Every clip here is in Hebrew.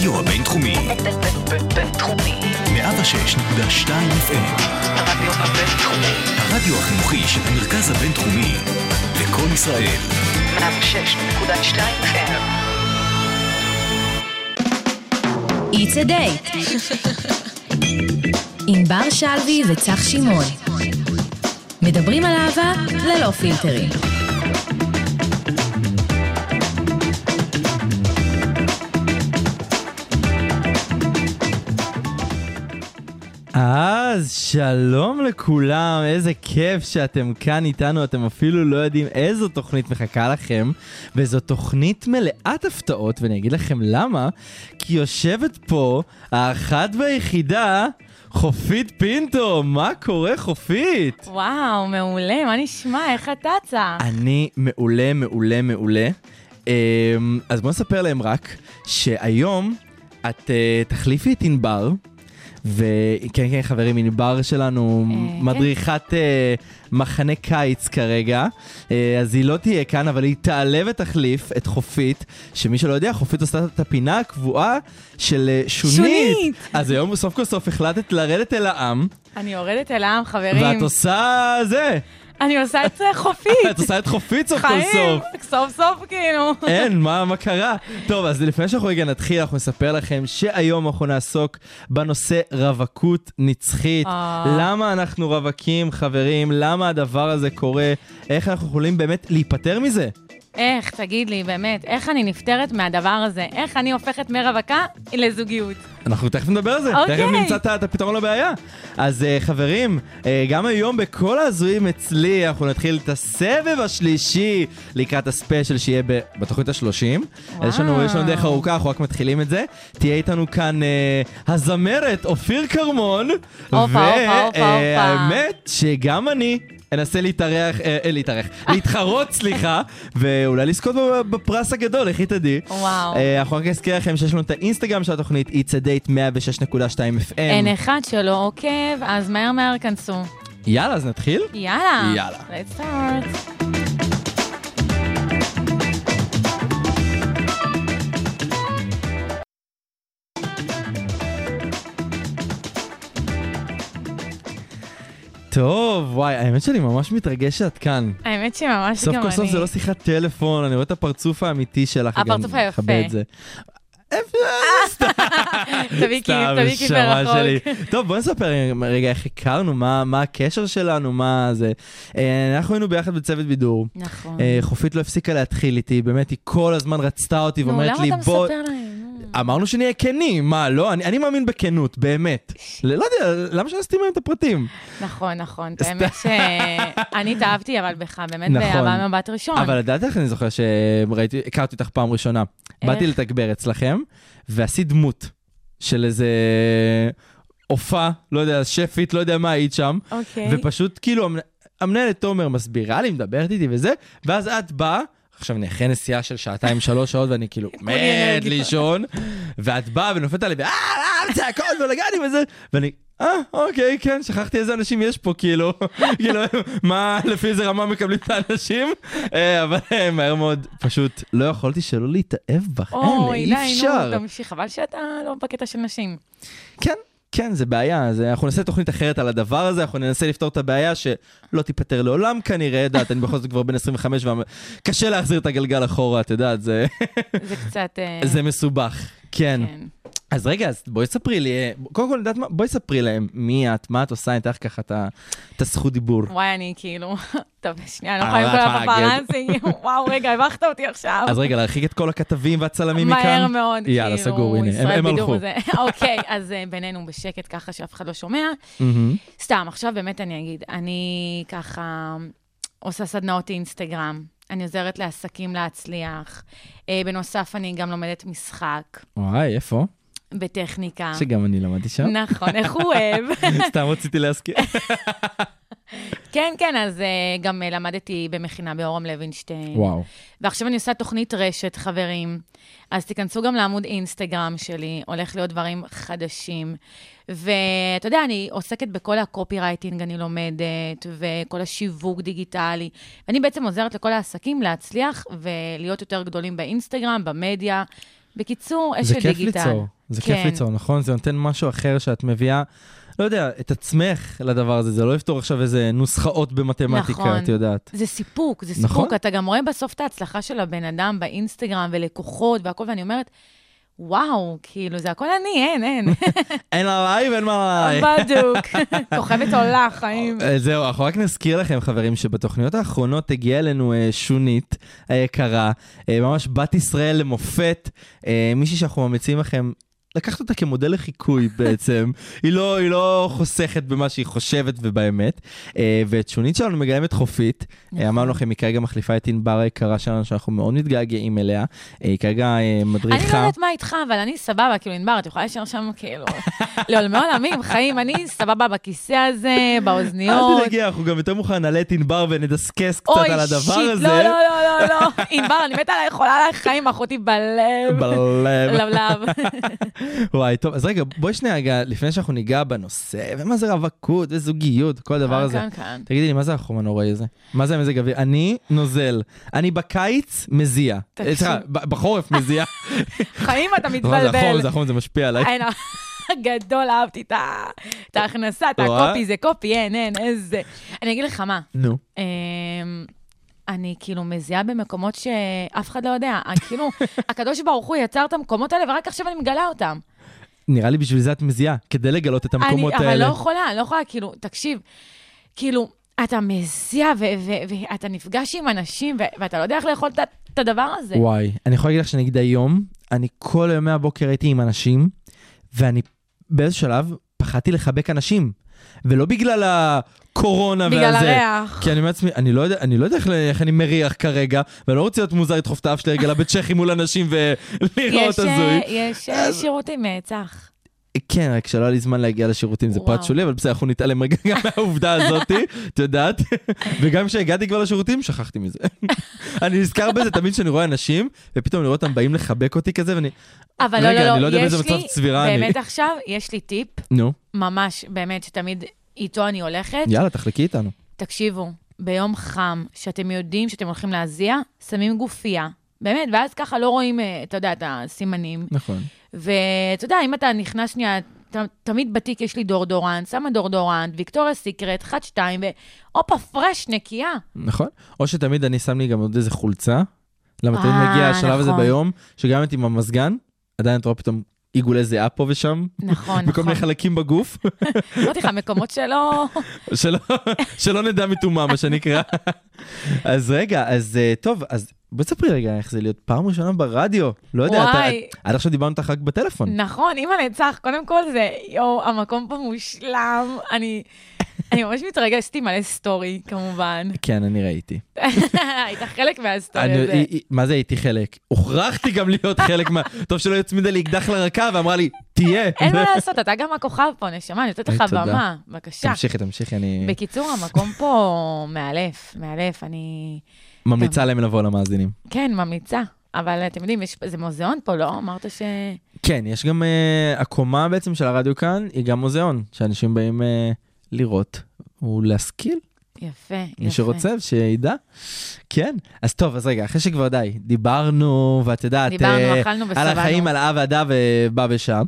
הרדיו הבינתחומי. בינתחומי. 106.2 FM. הרדיו הבינתחומי. הרדיו החינוכי של המרכז הבינתחומי. לקום ישראל. 106.2 FM. It's a date. עם בר שלוי וצח שמעון. מדברים על אהבה ללא פילטרים. אז שלום לכולם, איזה כיף שאתם כאן איתנו, אתם אפילו לא יודעים איזו תוכנית מחכה לכם, וזו תוכנית מלאת הפתעות, ואני אגיד לכם למה, כי יושבת פה האחת והיחידה, חופית פינטו, מה קורה חופית? וואו, מעולה, מה נשמע? איך אתה צע? אני מעולה, מעולה, מעולה. אמ, אז בואו נספר להם רק שהיום את אה, תחליפי את ענבר. וכן, כן, חברים, ענבר שלנו אה, מדריכת אה, מחנה קיץ כרגע, אה, אז היא לא תהיה כאן, אבל היא תעלה ותחליף את חופית, שמי שלא יודע, חופית עושה את הפינה הקבועה של אה, שונית. שונית. אז היום סוף כל סוף החלטת לרדת אל העם, אני יורדת אל העם, חברים. ואת עושה זה, אני עושה את זה חופית. את עושה את חופית סוף כל חיים, סוף. סוף סוף כאילו. אין, מה, מה קרה? טוב, אז לפני שאנחנו רגע נתחיל, אנחנו נספר לכם שהיום אנחנו נעסוק בנושא רווקות נצחית. אה. למה אנחנו רווקים, חברים? למה הדבר הזה קורה? איך אנחנו יכולים באמת להיפטר מזה? איך, תגיד לי, באמת, איך אני נפטרת מהדבר הזה? איך אני הופכת מרווקה לזוגיות? אנחנו תכף נדבר על זה, אוקיי. תכף נמצא את הפתרון לבעיה. אז uh, חברים, uh, גם היום בכל ההזויים אצלי, אנחנו נתחיל את הסבב השלישי לקראת הספיישל שיהיה ב- בתוכנית ה-30. יש לנו, יש לנו דרך ארוכה, אנחנו רק מתחילים את זה. תהיה איתנו כאן uh, הזמרת אופיר כרמון. הופה, הופה, הופה, והאמת שגם אני... אנסה להתארח, אה, אה, להתארח, להתחרות, סליחה, ואולי לזכות בפרס הגדול, לכי תדעי. וואו. אה, אנחנו רק נזכיר לכם שיש לנו את האינסטגרם של התוכנית, It's a Date 106.2 FM. אין אחד שלא עוקב, אז מהר מהר כנסו. יאללה, אז נתחיל? יאללה. יאללה. let's start. טוב, וואי, האמת שאני ממש מתרגש שאת כאן. האמת שממש סוף גם כל אני. סוף זה לא שיחת טלפון, אני רואה את הפרצוף האמיתי שלך. הפרצוף היפה. מכבד את זה. כיף, סתם, נשמה שלי. טוב, בוא נספר רגע איך הכרנו, מה הקשר שלנו, מה זה. אה, אנחנו היינו ביחד בצוות בידור. נכון. אה, חופית לא הפסיקה להתחיל איתי, באמת, היא כל הזמן רצתה אותי נו, ואומרת למה לי, אתה בוא... מספר להם? נו. אמרנו שנהיה כנים, מה, לא? אני, אני מאמין בכנות, באמת. לא יודע, למה שנסתים להם את הפרטים? נכון, נכון. האמת שאני התאהבתי, אבל בך, באמת נכון. באהבה מבט ראשון. אבל לדעת איך אני זוכר שראיתי, הכרתי אותך פעם ראשונה. איך? באתי לתגבר אצלכם, ועשית דמות של איזה הופעה, לא יודע, שפית, לא יודע מה היית שם, אוקיי. ופשוט כאילו המנ- המנהלת תומר מסבירה לי, מדברת איתי וזה, ואז את באה, עכשיו אני אחרי נסיעה של שעתיים, שלוש שעות, ואני כאילו מת. לישון, ואת באה ונופלת עלי, אה, אה, צעקות ולגני וזה, ואני... אה, אוקיי, כן, שכחתי איזה אנשים יש פה, כאילו, כאילו, מה, לפי איזה רמה מקבלים את האנשים? אה, אבל אה, מהר מאוד, פשוט לא יכולתי שלא להתאהב בך, אין, אוי, אי די, אפשר. נו, תמשיך, חבל שאתה לא בקטע של נשים. כן, כן, זה בעיה. אז אנחנו נעשה תוכנית אחרת על הדבר הזה, אנחנו ננסה לפתור את הבעיה שלא תיפתר לעולם כנראה, את יודעת, אני בכל זאת כבר בן 25 וקשה להחזיר את הגלגל אחורה, את יודעת, זה, זה קצת... אה, זה מסובך. כן. כן. אז רגע, אז בואי ספרי לי, קודם כל, יודעת מה? בואי ספרי להם מי את, מה את עושה, אני אתן לך ככה את הזכות דיבור. וואי, אני כאילו... טוב, שנייה, אני לא אה, יכולה להגיד? הפפרנסי. וואו, רגע, הבכת אותי עכשיו. אז רגע, להרחיק את כל הכתבים והצלמים מכאן? מהר מאוד, יאללה, כאילו, סגור, הנה, הם- הלכו. אוקיי, אז אה, בינינו בשקט ככה שאף אחד לא שומע. סתם, עכשיו באמת אני אגיד, אני ככה עושה סדנאות אינסטגרם, אני עוזרת לעסקים להצליח. אה, בנוסף, אני גם לומדת משחק וואי, איפה? בטכניקה. שגם אני למדתי שם. נכון, איך הוא אוהב. סתם רציתי להזכיר. כן, כן, אז uh, גם uh, למדתי במכינה באורם לוינשטיין. וואו. ועכשיו אני עושה תוכנית רשת, חברים. אז תיכנסו גם לעמוד אינסטגרם שלי, הולך להיות דברים חדשים. ואתה יודע, אני עוסקת בכל הקופי רייטינג, אני לומדת, וכל השיווק דיגיטלי. ואני בעצם עוזרת לכל העסקים להצליח ולהיות יותר גדולים באינסטגרם, במדיה, בקיצור, זה אשת כיף דיגיטל. ליצור, זה כיף כן. ליצור, נכון? זה נותן משהו אחר שאת מביאה, לא יודע, את עצמך לדבר הזה, זה לא יפתור עכשיו איזה נוסחאות במתמטיקה, נכון. את יודעת. זה סיפוק, זה נכון. סיפוק. אתה גם רואה בסוף את ההצלחה של הבן אדם באינסטגרם ולקוחות והכל, ואני אומרת, וואו, כאילו, זה הכל אני, אין, אין. אין עליי ואין מה עליי. בדיוק. כוכבת עולה, חיים. אה, זהו, אנחנו רק נזכיר לכם, חברים, שבתוכניות האחרונות הגיעה אלינו אה, שונית היקרה, אה, ממש בת ישראל למופת, מישהי שאנחנו ממליצים לכם. לקחת אותה כמודל לחיקוי בעצם, היא, לא, היא לא חוסכת במה שהיא חושבת ובאמת. אה, ואת שונית שלנו מגלמת חופית, נכון. אה, אמרנו לכם, היא כרגע מחליפה את ענבר היקרה שלנו, שאנחנו מאוד מתגעגעים אליה. אה, היא כרגע אה, אני לא מדריכה. יודעת מה איתך, אבל אני סבבה, כאילו, ענבר, את יכולה להישאר שם, כאילו, לעולמי עולמים, חיים, אני סבבה בכיסא הזה, אל באוזניות. תדאגי, אנחנו גם יותר מוכן נעלה את ענבר ונדסקס קצת אוי, על הדבר שיט, הזה. לא, לא, לא, לא, לא. ענבר, אני מתה עלייך, חולה עלייך חיים, אחותי בלב. בלב. וואי, טוב, אז רגע, בואי שנייה רגע, לפני שאנחנו ניגע בנושא, ומה זה רווקות וזוגיות, כל הדבר הזה. כאן, כאן. תגידי לי, מה זה החום הנוראי הזה? מה זה המזג אוויר? אני נוזל. אני בקיץ מזיע. תקשיב. סליחה, בחורף מזיע. חיים, אתה אבל זה החום, מתבלבל. זה החום, זה משפיע עליי. אין, גדול, אהבתי את ההכנסה, את? הקופי, זה קופי, אין, אין, איזה... אני אגיד לך מה, נו. אני כאילו מזיעה במקומות שאף אחד לא יודע. כאילו, הקדוש ברוך הוא יצר את המקומות האלה, ורק עכשיו אני מגלה אותם. נראה לי בשביל זה את מזיעה, כדי לגלות את המקומות אני, אבל האלה. לא יכולה, לא יכולה, כאילו, תקשיב, כאילו, אתה מזיע ואתה נפגש עם אנשים, ואתה לא יודע איך לאכול את- את הדבר הזה. וואי, אני יכול להגיד לך שנגיד היום, אני כל יום מהבוקר הייתי עם אנשים, ואני באיזשהו שלב פחדתי לחבק אנשים. ולא בגלל הקורונה בגלל והזה. הריח. כי אני אומר לעצמי, אני לא יודע, אני לא יודע איך, איך אני מריח כרגע, ואני לא רוצה להיות מוזר לדחוף את האף שלי רגע לבית צ'כי מול אנשים ולראות יש, הזוי. יש אה, שירותים אה, צח. כן, רק שלא היה לי זמן להגיע לשירותים, זה פרט. שולי, אבל בסדר, אנחנו נתעלם רגע גם מהעובדה הזאתי, את יודעת? וגם כשהגעתי כבר לשירותים, שכחתי מזה. אני נזכר בזה תמיד כשאני רואה אנשים, ופתאום אני רואה אותם באים לחבק אותי כזה, ואני... אבל לא, לא, לא, אני לא יודע באיזה מצב לי, צבירה אני. באמת עכשיו, יש לי טיפ, נו, ממש, באמת, שתמיד איתו אני הולכת. יאללה, תחלקי איתנו. תקשיבו, ביום חם, שאתם יודעים שאתם הולכים להזיע, שמים גופייה. באמת, ואז ככה לא רואים, אה, אתה יודע, את הסימנים. נכון. ואתה יודע, אם אתה נכנס שנייה, ת, תמיד בתיק יש לי דורדורנט, שמה דורדורנט, ויקטוריה סיקרט, 1, 2, והופה, פרש, נקייה. נכון. או שתמיד אני שם לי גם עוד איזה חולצה, למה תמיד אה, מגיע השלב הזה נכון. ביום, שגם אם עם המזגן, עדיין את רואה פתאום עיגולי זיעה פה ושם, נכון, בכל נכון. מיני חלקים בגוף, אמרתי לך, מקומות שלא... שלא, נדע מטומאה, מה שנקרא. אז רגע, אז אה, טוב, אז בואי תספרי רגע איך זה להיות פעם ראשונה ברדיו. לא יודע, וואי. עד עכשיו דיברנו איתך רק בטלפון. נכון, אימא נצח, קודם כל זה, יואו, המקום פה מושלם. אני... אני ממש מתרגשת עם מלא סטורי, כמובן. כן, אני ראיתי. היית חלק מהסטורי הזה. מה זה הייתי חלק? הוכרחתי גם להיות חלק מה... טוב שלא הצמידה לי אקדח לרקה ואמרה לי, תהיה. אין מה לעשות, אתה גם הכוכב פה, נשמה, אני נותנת לך. במה. בבקשה. תמשיכי, תמשיכי, אני בקיצור, המקום פה מאלף, מאלף, אני... ממליצה להם לבוא למאזינים. כן, ממליצה. אבל אתם יודעים, יש... זה מוזיאון פה, לא? אמרת ש... כן, יש גם uh, הקומה בעצם של הרדיו כאן, היא גם מוזיאון, שאנשים באים uh, לראות ולהשכיל, יפה, יפה. מי שרוצה, שידע. כן, אז טוב, אז רגע, אחרי שכבר די, דיברנו, ואת יודעת, דיברנו, אה, אכלנו על ושבענו. החיים, על אה ועדה ובא ושם.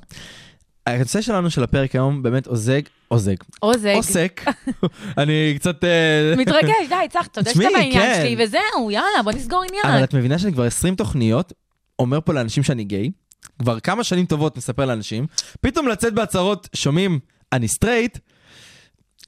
הנושא שלנו של הפרק היום באמת עוזג, עוזג, עוזג. עוסק, אני קצת... אה, מתרגש, די, צח, תודה שאתה בעניין כן. שלי, וזהו, יאללה, בוא נסגור אבל עניין. את מבינה שאני כבר 20 תוכניות, אומר פה לאנשים שאני גיי, כבר כמה שנים טובות מספר לאנשים, פתאום לצאת בהצהרות, שומעים, אני סטרייט,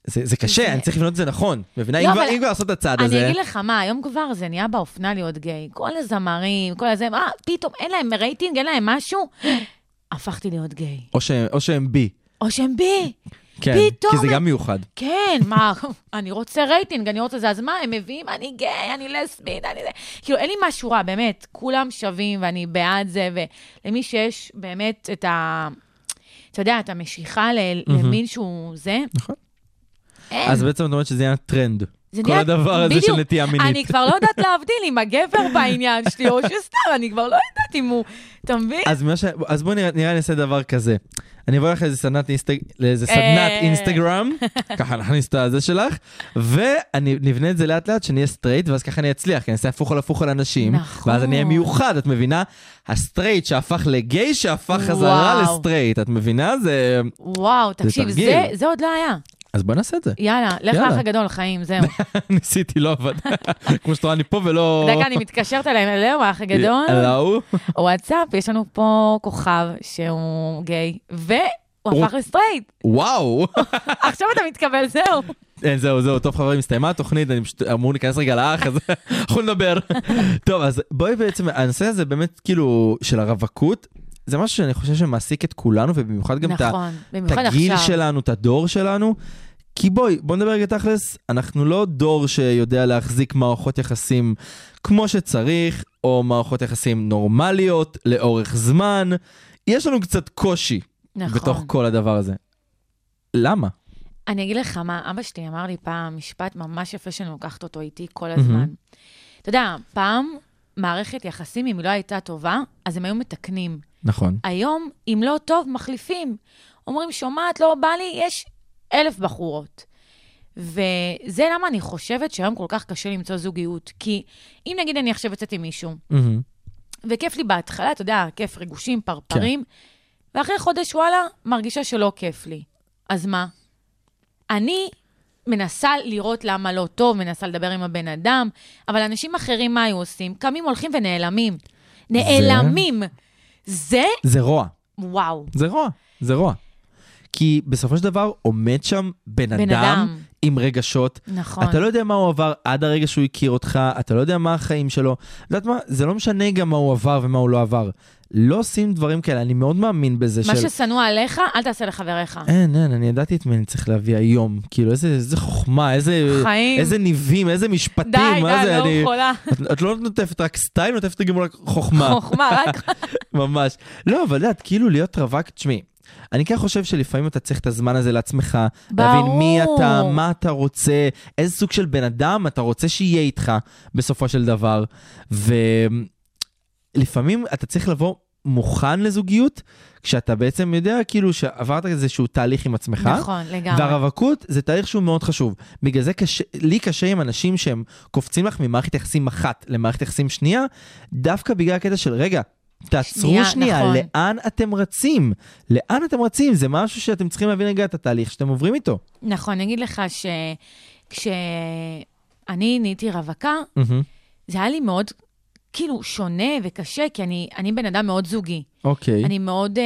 זה, זה קשה, זה- אני צריך לבנות את זה נכון. מבינה? לא, אם כבר אבל- אם כבר לעשות את הצעד אני הזה... אגיד לך מה, היום כבר זה נהיה באופנה להיות גיי. כל הזמרים, כל הזה, מה, פתאום אין להם רייטינג, אין להם משהו, הפכתי להיות גיי. או, שהם, או שהם בי, או שהם בי. כן, פתאום כי זה גם מיוחד. כן, מה, אני רוצה רייטינג, אני רוצה זה, אז מה, הם מביאים, אני גיי, אני לסבית, אני זה. כאילו, אין לי משהו רע, באמת, כולם שווים ואני בעד זה, ולמי שיש באמת את ה... אתה יודע, את המשיכה ל- למין שהוא זה, נכון. אין. אז בעצם את אומרת שזה נהיה טרנד. זה כל נהיה- הדבר הזה בדיוק. של נטייה מינית. אני כבר לא יודעת להבדיל אם הגבר בעניין שלי, או שסתם, אני כבר לא יודעת אם הוא, אתה מבין? אז, ש... אז בואי נראה, נראה נעשה דבר כזה. אני אבוא לך לאיזה סדנת אינסטג- לאיזה סדנת אה. אינסטגרם, ככה נכניס את הזה שלך, ואני נבנה את זה לאט לאט, שאני אהיה סטרייט, ואז ככה אני אצליח, כי אני אעשה הפוך על הפוך על אנשים, נכון. ואז אני אהיה מיוחד, את מבינה? הסטרייט שהפך לגיי, שהפך חזרה וואו. לסטרייט, את מבינה? זה... וואו, תקשיב, תרגיל. זה, זה עוד לא היה. אז בוא נעשה את זה. יאללה, לך. לאח הגדול, חיים, זהו. ניסיתי, לא עבד. כמו שאתה רואה, אני פה ולא... דקה, אני מתקשרת אליהם, הלו, האח הגדול. לא. וואטסאפ, יש לנו פה כוכב שהוא גיי, והוא הוא- הפך לסטרייט. וואו. עכשיו אתה מתקבל, זהו. זהו, זהו, טוב חברים, הסתיימה התוכנית, אני פשוט אמור להיכנס רגע לאח, אז אנחנו נדבר. טוב, אז בואי בעצם, הנושא הזה באמת כאילו של הרווקות, זה משהו שאני חושב שמעסיק את כולנו, ובמיוחד גם נכון, את הגיל עכשיו. שלנו, את הדור שלנו. כי בואי, בוא נדבר רגע תכלס, אנחנו לא דור שיודע להחזיק מערכות יחסים כמו שצריך, או מערכות יחסים נורמליות, לאורך זמן. יש לנו קצת קושי נכון. בתוך כל הדבר הזה. למה? אני אגיד לך מה, אבא שלי אמר לי פעם משפט ממש יפה שאני לוקחת אותו איתי כל הזמן. אתה יודע, פעם מערכת יחסים, אם היא לא הייתה טובה, אז הם היו מתקנים. נכון. היום, אם לא טוב, מחליפים. אומרים, שומעת, לא בא לי, יש אלף בחורות. וזה למה אני חושבת שהיום כל כך קשה למצוא זוגיות. כי אם נגיד אני עכשיו יוצאת עם מישהו, מהמם. וכיף לי בהתחלה, אתה יודע, כיף ריגושים, פרפרים, ואחרי חודש, וואלה, מרגישה שלא כיף לי. אז מה? אני מנסה לראות למה לא טוב, מנסה לדבר עם הבן אדם, אבל אנשים אחרים, מה היו עושים? קמים, הולכים ונעלמים. נעלמים. זה, זה רוע. וואו. זה רוע, זה רוע. כי בסופו של דבר עומד שם בן, בן אדם, אדם. עם רגשות. נכון. אתה לא יודע מה הוא עבר עד הרגע שהוא הכיר אותך, אתה לא יודע מה החיים שלו. את יודעת מה? זה לא משנה גם מה הוא עבר ומה הוא לא עבר. לא עושים דברים כאלה, אני מאוד מאמין בזה מה של... ששנוא עליך, אל תעשה לחבריך. אין, אין, אני ידעתי את מי אני צריך להביא היום. כאילו, איזה, איזה חוכמה, איזה... חיים. איזה ניבים, איזה משפטים, די, מה די, זה? לא אני... יכולה. את, את לא נוטפת רק סטייל, נוטפת גם רק חוכמה. חוכמה, רק... ממש. לא, אבל את יודעת, כאילו להיות רווק, תשמעי, אני כן חושב שלפעמים אתה צריך את הזמן הזה לעצמך, להבין מי ברור. אתה, מה אתה רוצה, איזה סוג של בן אדם אתה רוצה שיהיה איתך בסופו של דבר. ולפעמים אתה צריך לבוא מוכן לזוגיות, כשאתה בעצם יודע כאילו שעברת איזשהו תהליך עם עצמך. נכון, לגמרי. והרווקות זה תהליך שהוא מאוד חשוב. בגלל זה קשה, לי קשה עם אנשים שהם קופצים לך ממערכת יחסים אחת למערכת יחסים שנייה, דווקא בגלל הקטע של רגע, תעצרו שנייה, שנייה, נכון. לאן אתם רצים? לאן אתם רצים? זה משהו שאתם צריכים להבין רגע את התהליך שאתם עוברים איתו. נכון, אני אגיד לך שכשאני נהייתי רווקה, מהמם. זה היה לי מאוד, כאילו, שונה וקשה, כי אני, אני בן אדם מאוד זוגי. אוקיי. אני מאוד אה,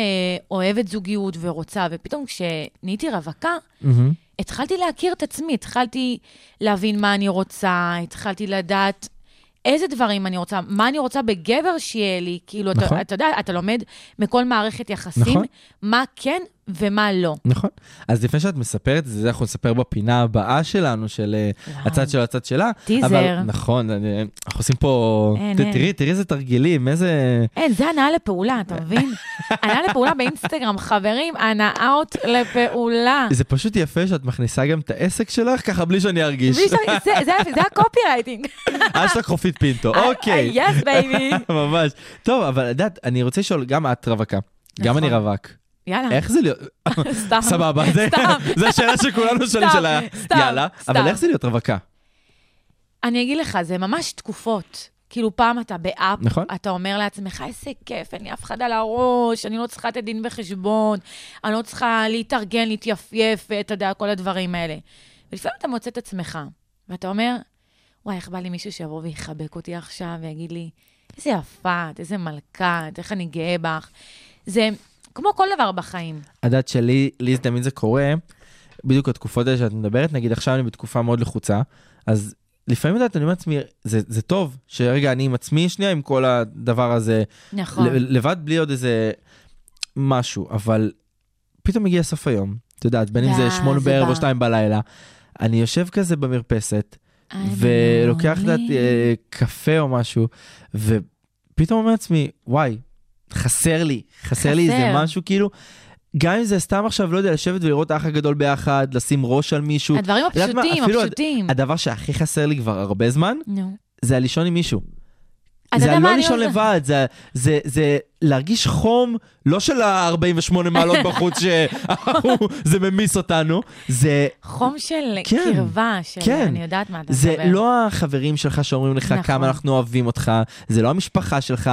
אוהבת זוגיות ורוצה, ופתאום כשנהייתי רווקה, מהמם. התחלתי להכיר את עצמי, התחלתי להבין מה אני רוצה, התחלתי לדעת איזה דברים אני רוצה, מה אני רוצה בגבר שיהיה לי. כאילו, נכון. אתה, אתה יודע, אתה לומד מכל מערכת יחסים, נכון. מה כן ומה לא. נכון. אז לפני שאת מספרת את זה, אנחנו נספר בפינה הבאה שלנו, של אה, וואו. הצד של הצד שלה. טיזר. אבל נכון, אני- אנחנו עושים פה... אין, ת- אין. תראי, תראי איזה תרגילים, איזה... אין, זה הנעה לפעולה, אתה מבין? הנעה לפעולה באינסטגרם, חברים, הנעות לפעולה. זה פשוט יפה שאת מכניסה גם את העסק שלך ככה בלי שאני ארגיש. בלי שאני- זה- זה זה ה copywriting. אשלג חופית פינטו, אוקיי. yes baby. ממש. טוב, אבל את יודעת, אני רוצה לשאול, גם את רווקה. גם נכון. אני רווק. יאללה, איך זה להיות... סתם. סבבה. זו השאלה שכולנו שואלים שלה. סתם, יאללה. אבל איך זה להיות רווקה? אני אגיד לך, זה ממש תקופות. כאילו, פעם אתה באפ, נכון. אתה אומר לעצמך, איזה כיף, אין לי אף אחד על הראש, אני לא צריכה לתת דין וחשבון, אני לא צריכה להתארגן, להתייפייף, ואתה יודע, כל הדברים האלה. ולפעמים אתה מוצא את עצמך, ואתה אומר, וואי, איך בא לי מישהו שיבוא ויחבק אותי עכשיו ויגיד לי, איזה יפה את, איזה מלכה את, איך אני גאה בך. זה כמו כל דבר בחיים. את יודעת שלי, לי תמיד זה קורה, בדיוק התקופות האלה שאת מדברת, נגיד עכשיו אני בתקופה מאוד לחוצה, אז לפעמים את יודעת, אני אומר לעצמי, זה, זה טוב שרגע אני עם עצמי שנייה עם כל הדבר הזה, נכון. לבד בלי עוד איזה משהו, אבל פתאום מגיע סוף היום, את יודעת, בין אם זה ואז שמונה בערב. או שתיים בלילה, אני יושב כזה במרפסת, ולוקח את יודעת, lonely. אה, קפה או משהו, ופתאום אומר לעצמי, וואי, חסר לי, חסר לי איזה חסר. משהו כאילו, גם אם זה סתם עכשיו, לא יודע, לשבת ולראות האח הגדול ביחד, לשים ראש על מישהו. הדברים יודעת מה? הפשוטים, הד- הפשוטים. הדבר שהכי חסר לי כבר הרבה זמן, נו. זה הלישון עם מישהו. זה לא אני לישון? לבד, זה, זה, זה להרגיש חום, לא של ה-48 מעלות בחוץ שזה ממיס אותנו, זה, חום של כן, קרבה, של... כן. אני יודעת מה אתה זה מדבר. לא החברים שלך שאומרים לך נכון. כמה אנחנו אוהבים אותך, זה לא המשפחה שלך,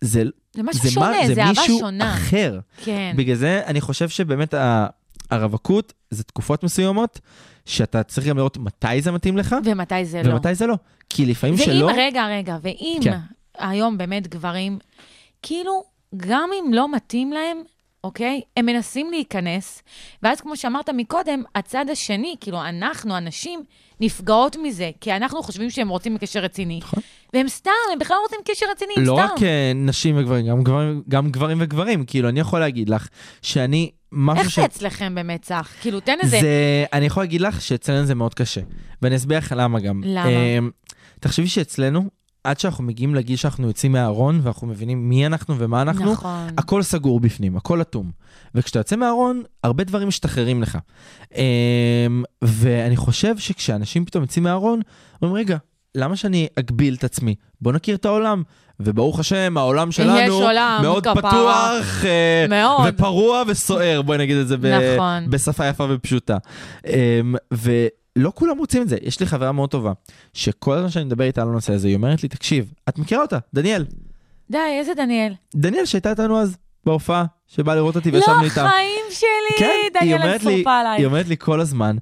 זה, זה משהו זה, שונה, מה, זה, זה אהבה מישהו שונה. אחר. כן. בגלל זה אני חושב שבאמת ה- הרווקות זה תקופות מסוימות, שאתה צריך גם לראות מתי זה מתאים לך, ומתי זה לא. ומתי זה לא. כי לפעמים ואם, שלא, רגע, רגע, ואם כן. היום באמת גברים, כאילו, גם אם לא מתאים להם, אוקיי? הם מנסים להיכנס, ואז כמו שאמרת מקודם, הצד השני, כאילו, אנחנו, הנשים, נפגעות מזה, כי אנחנו חושבים שהם רוצים קשר רציני. נכון. והם סתם, הם בכלל לא רוצים קשר רציני, הם לא סתם. רק אה, נשים וגברים, גם גברים, גם גברים וגברים. כאילו, אני יכול להגיד לך שאני, משהו איך ש... זה אצלכם באמת, צח? כאילו, תן איזה... זה, אני יכול להגיד לך שאצלנו זה מאוד קשה. ואני אסביר לך למה גם. למה? אמ, תחשבי שאצלנו, עד שאנחנו מגיעים לגיל שאנחנו יוצאים מהארון, ואנחנו מבינים מי אנחנו ומה אנחנו, נכון. הכל סגור בפנים, הכל אטום. וכשאתה יוצא מהארון, הרבה דברים משתחררים לך. אמ, ואני חושב שכשאנשים פתאום יוצאים מהארון, אומרים, רגע, למה שאני אגביל את עצמי? בוא נכיר את העולם. וברוך השם, העולם שלנו עולם, מאוד כפרה. פתוח, אה, מאוד. ופרוע וסוער, בואי נגיד את זה נכון. בשפה יפה ופשוטה. אמ, ולא כולם רוצים את זה. יש לי חברה מאוד טובה, שכל הזמן שאני מדבר איתה על הנושא הזה, היא אומרת לי, תקשיב, את מכירה אותה, דניאל. די, איזה דניאל? דניאל שהייתה איתנו אז בהופעה, שבאה לראות אותי וישבנו לא, איתה. חיים שלי, כן, דניאל, אני שרופה עליי. היא אומרת לי כל הזמן,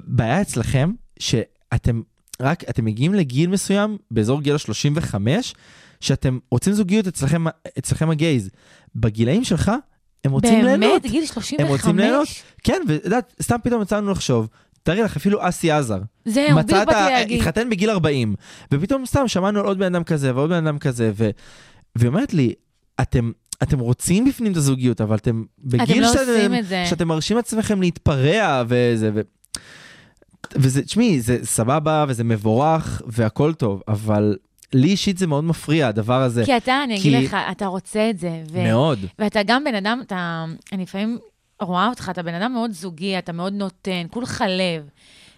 בעיה אצלכם, שאתם רק, אתם מגיעים לגיל מסוים, באזור גיל ה-35, שאתם רוצים זוגיות אצלכם, אצלכם הגייז. בגילאים שלך, הם רוצים ליהנות. באמת? גיל 35? הם רוצים ליהנות. כן, ואת יודעת, סתם פתאום יצאנו לחשוב, תארי לך, אפילו אסי עזר. זהו, בדיוק באתי. להגיד. התחתן בגיל 40, ופתאום סתם שמענו על עוד בן אדם כזה ועוד בן אדם כזה, ו... והיא אומרת לי, אתם... אתם רוצים בפנים את הזוגיות, אבל אתם בגיל לא שאתם, את זה. שאתם מרשים לעצמכם להתפרע וזה, ו... וזה, תשמעי, זה סבבה וזה מבורך והכל טוב, אבל לי אישית זה מאוד מפריע, הדבר הזה. כי אתה, אני כי- אגיד לך, אתה רוצה את זה. ו- מאוד. ואתה גם בן אדם, אתה, אני לפעמים רואה אותך, אתה בן אדם מאוד זוגי, אתה מאוד נותן, כולך לב.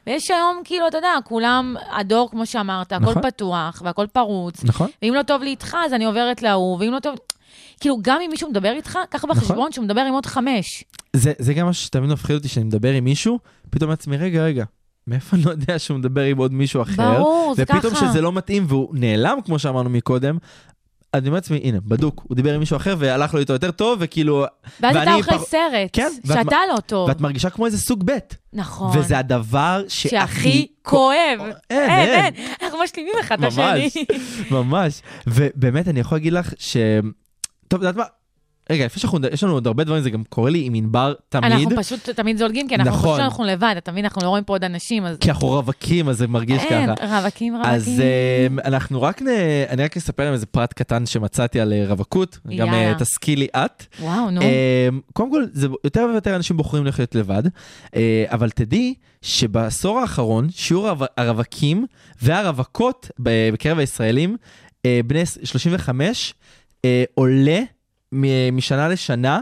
ויש היום, כאילו, אתה יודע, כולם, הדור, כמו שאמרת, הכל נכון. פתוח והכל פרוץ. נכון? ואם לא טוב לי איתך, אז אני עוברת להוא, ואם לא טוב... כאילו, גם אם מישהו מדבר איתך, קח נכון. בחשבון שהוא מדבר עם עוד חמש. זה, זה גם משהו שתמיד מפחיד אותי, שאני מדבר עם מישהו, פתאום לעצמי, רגע, רגע, מאיפה אני לא יודע שהוא מדבר עם עוד מישהו אחר? ברור, זה ככה. ופתאום שזה לא מתאים והוא נעלם, כמו שאמרנו מקודם, אני אומר לעצמי, הנה, בדוק, הוא דיבר עם מישהו אחר והלך לו איתו יותר טוב, וכאילו... ואז אתה אוכל פח- סרט, כן, שאתה לא טוב. ואת מרגישה כמו איזה סוג ב', נכון. וזה הדבר שהכי שהכי... כואב. אין, אין, אין. אין. אנחנו משלימים אחד את ממש. השני. ממש. ובאמת, אני יכול להגיד לך ש... טוב, את יודעת מה? רגע, לפני שאנחנו... יש לנו עוד הרבה דברים, זה גם קורה לי עם ענבר תמיד. אנחנו פשוט תמיד זולגים, כי אנחנו נכון. חושבים שאנחנו לבד, אתה מבין? אנחנו לא רואים פה עוד אנשים, אז... כי אנחנו רווקים, אז זה מרגיש אין, ככה. רווקים, רווקים. אז אה, אנחנו רק, נ... אני רק אספר להם איזה פרט קטן שמצאתי על אה, רווקות, גם אה, יאללה. תשכילי את. וואו, נו. אה, קודם כל, זה יותר ויותר אנשים בוחרים לחיות לבד, אה, אבל תדעי שבעשור האחרון, שיעור הרו- הרווקים והרווקות בקרב הישראלים, אה, בני 35, אה, עולה משנה לשנה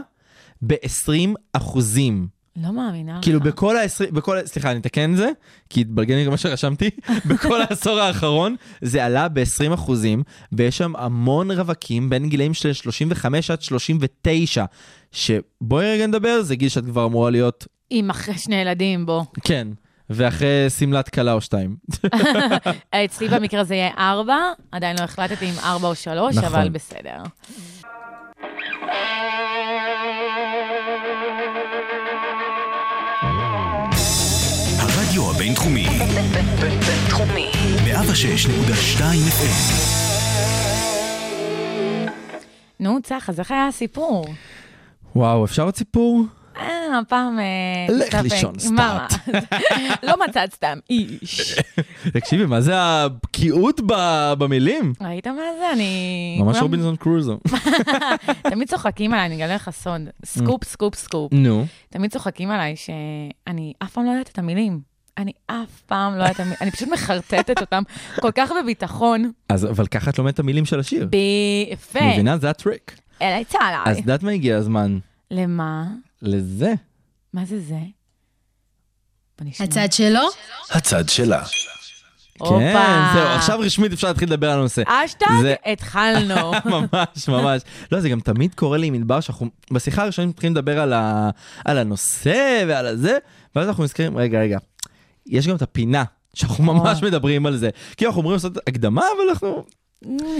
ב-20 אחוזים. לא מאמינה לך. כאילו בכל ה-20, בכל, סליחה, אני אתקן את זה, כי התבלגן לי גם מה שרשמתי, בכל העשור האחרון זה עלה ב-20 אחוזים, ויש שם המון רווקים בין גילאים של 35 עד 39, שבואי רגע נדבר, זה גיל שאת כבר אמורה להיות, עם אחרי שני ילדים, בוא. כן, ואחרי שמלת כלה או שתיים. אצלי במקרה זה יהיה ארבע, עדיין לא החלטתי אם ארבע או שלוש, נכון. אבל בסדר. 106.2 FM, נו, צח, אז איך היה הסיפור? וואו, אפשר עוד סיפור? אה, הפעם... אה, לך. לישון, סטארט. לא מצאת סתם איש. תקשיבי, מה זה הבקיאות במילים? ראית מה זה? אני... ממש רובינזון קרוזו. תמיד צוחקים עליי, אני אגלה לך סוד. סקופ, סקופ, סקופ. נו, תמיד צוחקים עליי שאני אף פעם לא יודעת את המילים. אני אף פעם לא יודעת אני פשוט מחרטטת אותם כל כך בביטחון. אז אבל ככה את לומדת את המילים של השיר. ביפה. מבינה? זה הטריק. אליי צהלי. אז את יודעת מה הגיע הזמן? למה? לזה. מה זה זה? הצד שלו? הצד שלה. כן, זהו, עכשיו רשמית אפשר להתחיל לדבר על הנושא. אשטג, זה- התחלנו. ממש, ממש. לא, זה גם תמיד קורה לי עם ענבר, שאנחנו בשיחה הראשונה מתחילים לדבר על, ה, על הנושא ועל הזה, ואז אנחנו נזכרים, רגע, רגע, יש גם את הפינה, שאנחנו ממש מדברים על זה. כי אנחנו אומרים לעשות הקדמה, אבל אנחנו...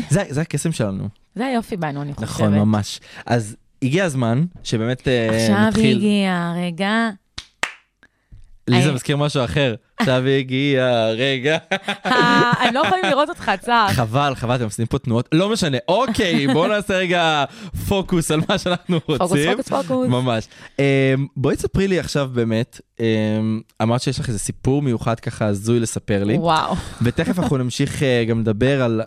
זה, זה הקסם שלנו. זה היופי בנו, אני חושבת. נכון, ממש. אז הגיע הזמן שבאמת עכשיו נתחיל... הגיע הרגע. לי זה אה. מזכיר משהו אחר. עכשיו הגיע הרגע. אה, הם לא יכולים לראות אותך צח. חבל, חבל, אתם עושים פה תנועות, לא משנה, אוקיי, בואו נעשה רגע פוקוס על מה שאנחנו רוצים. פוקוס, פוקוס, פוקוס. ממש. Um, בואי תספרי לי עכשיו באמת, um, אמרת שיש לך איזה סיפור מיוחד ככה הזוי לספר לי, וואו. ותכף אנחנו נמשיך uh, גם לדבר על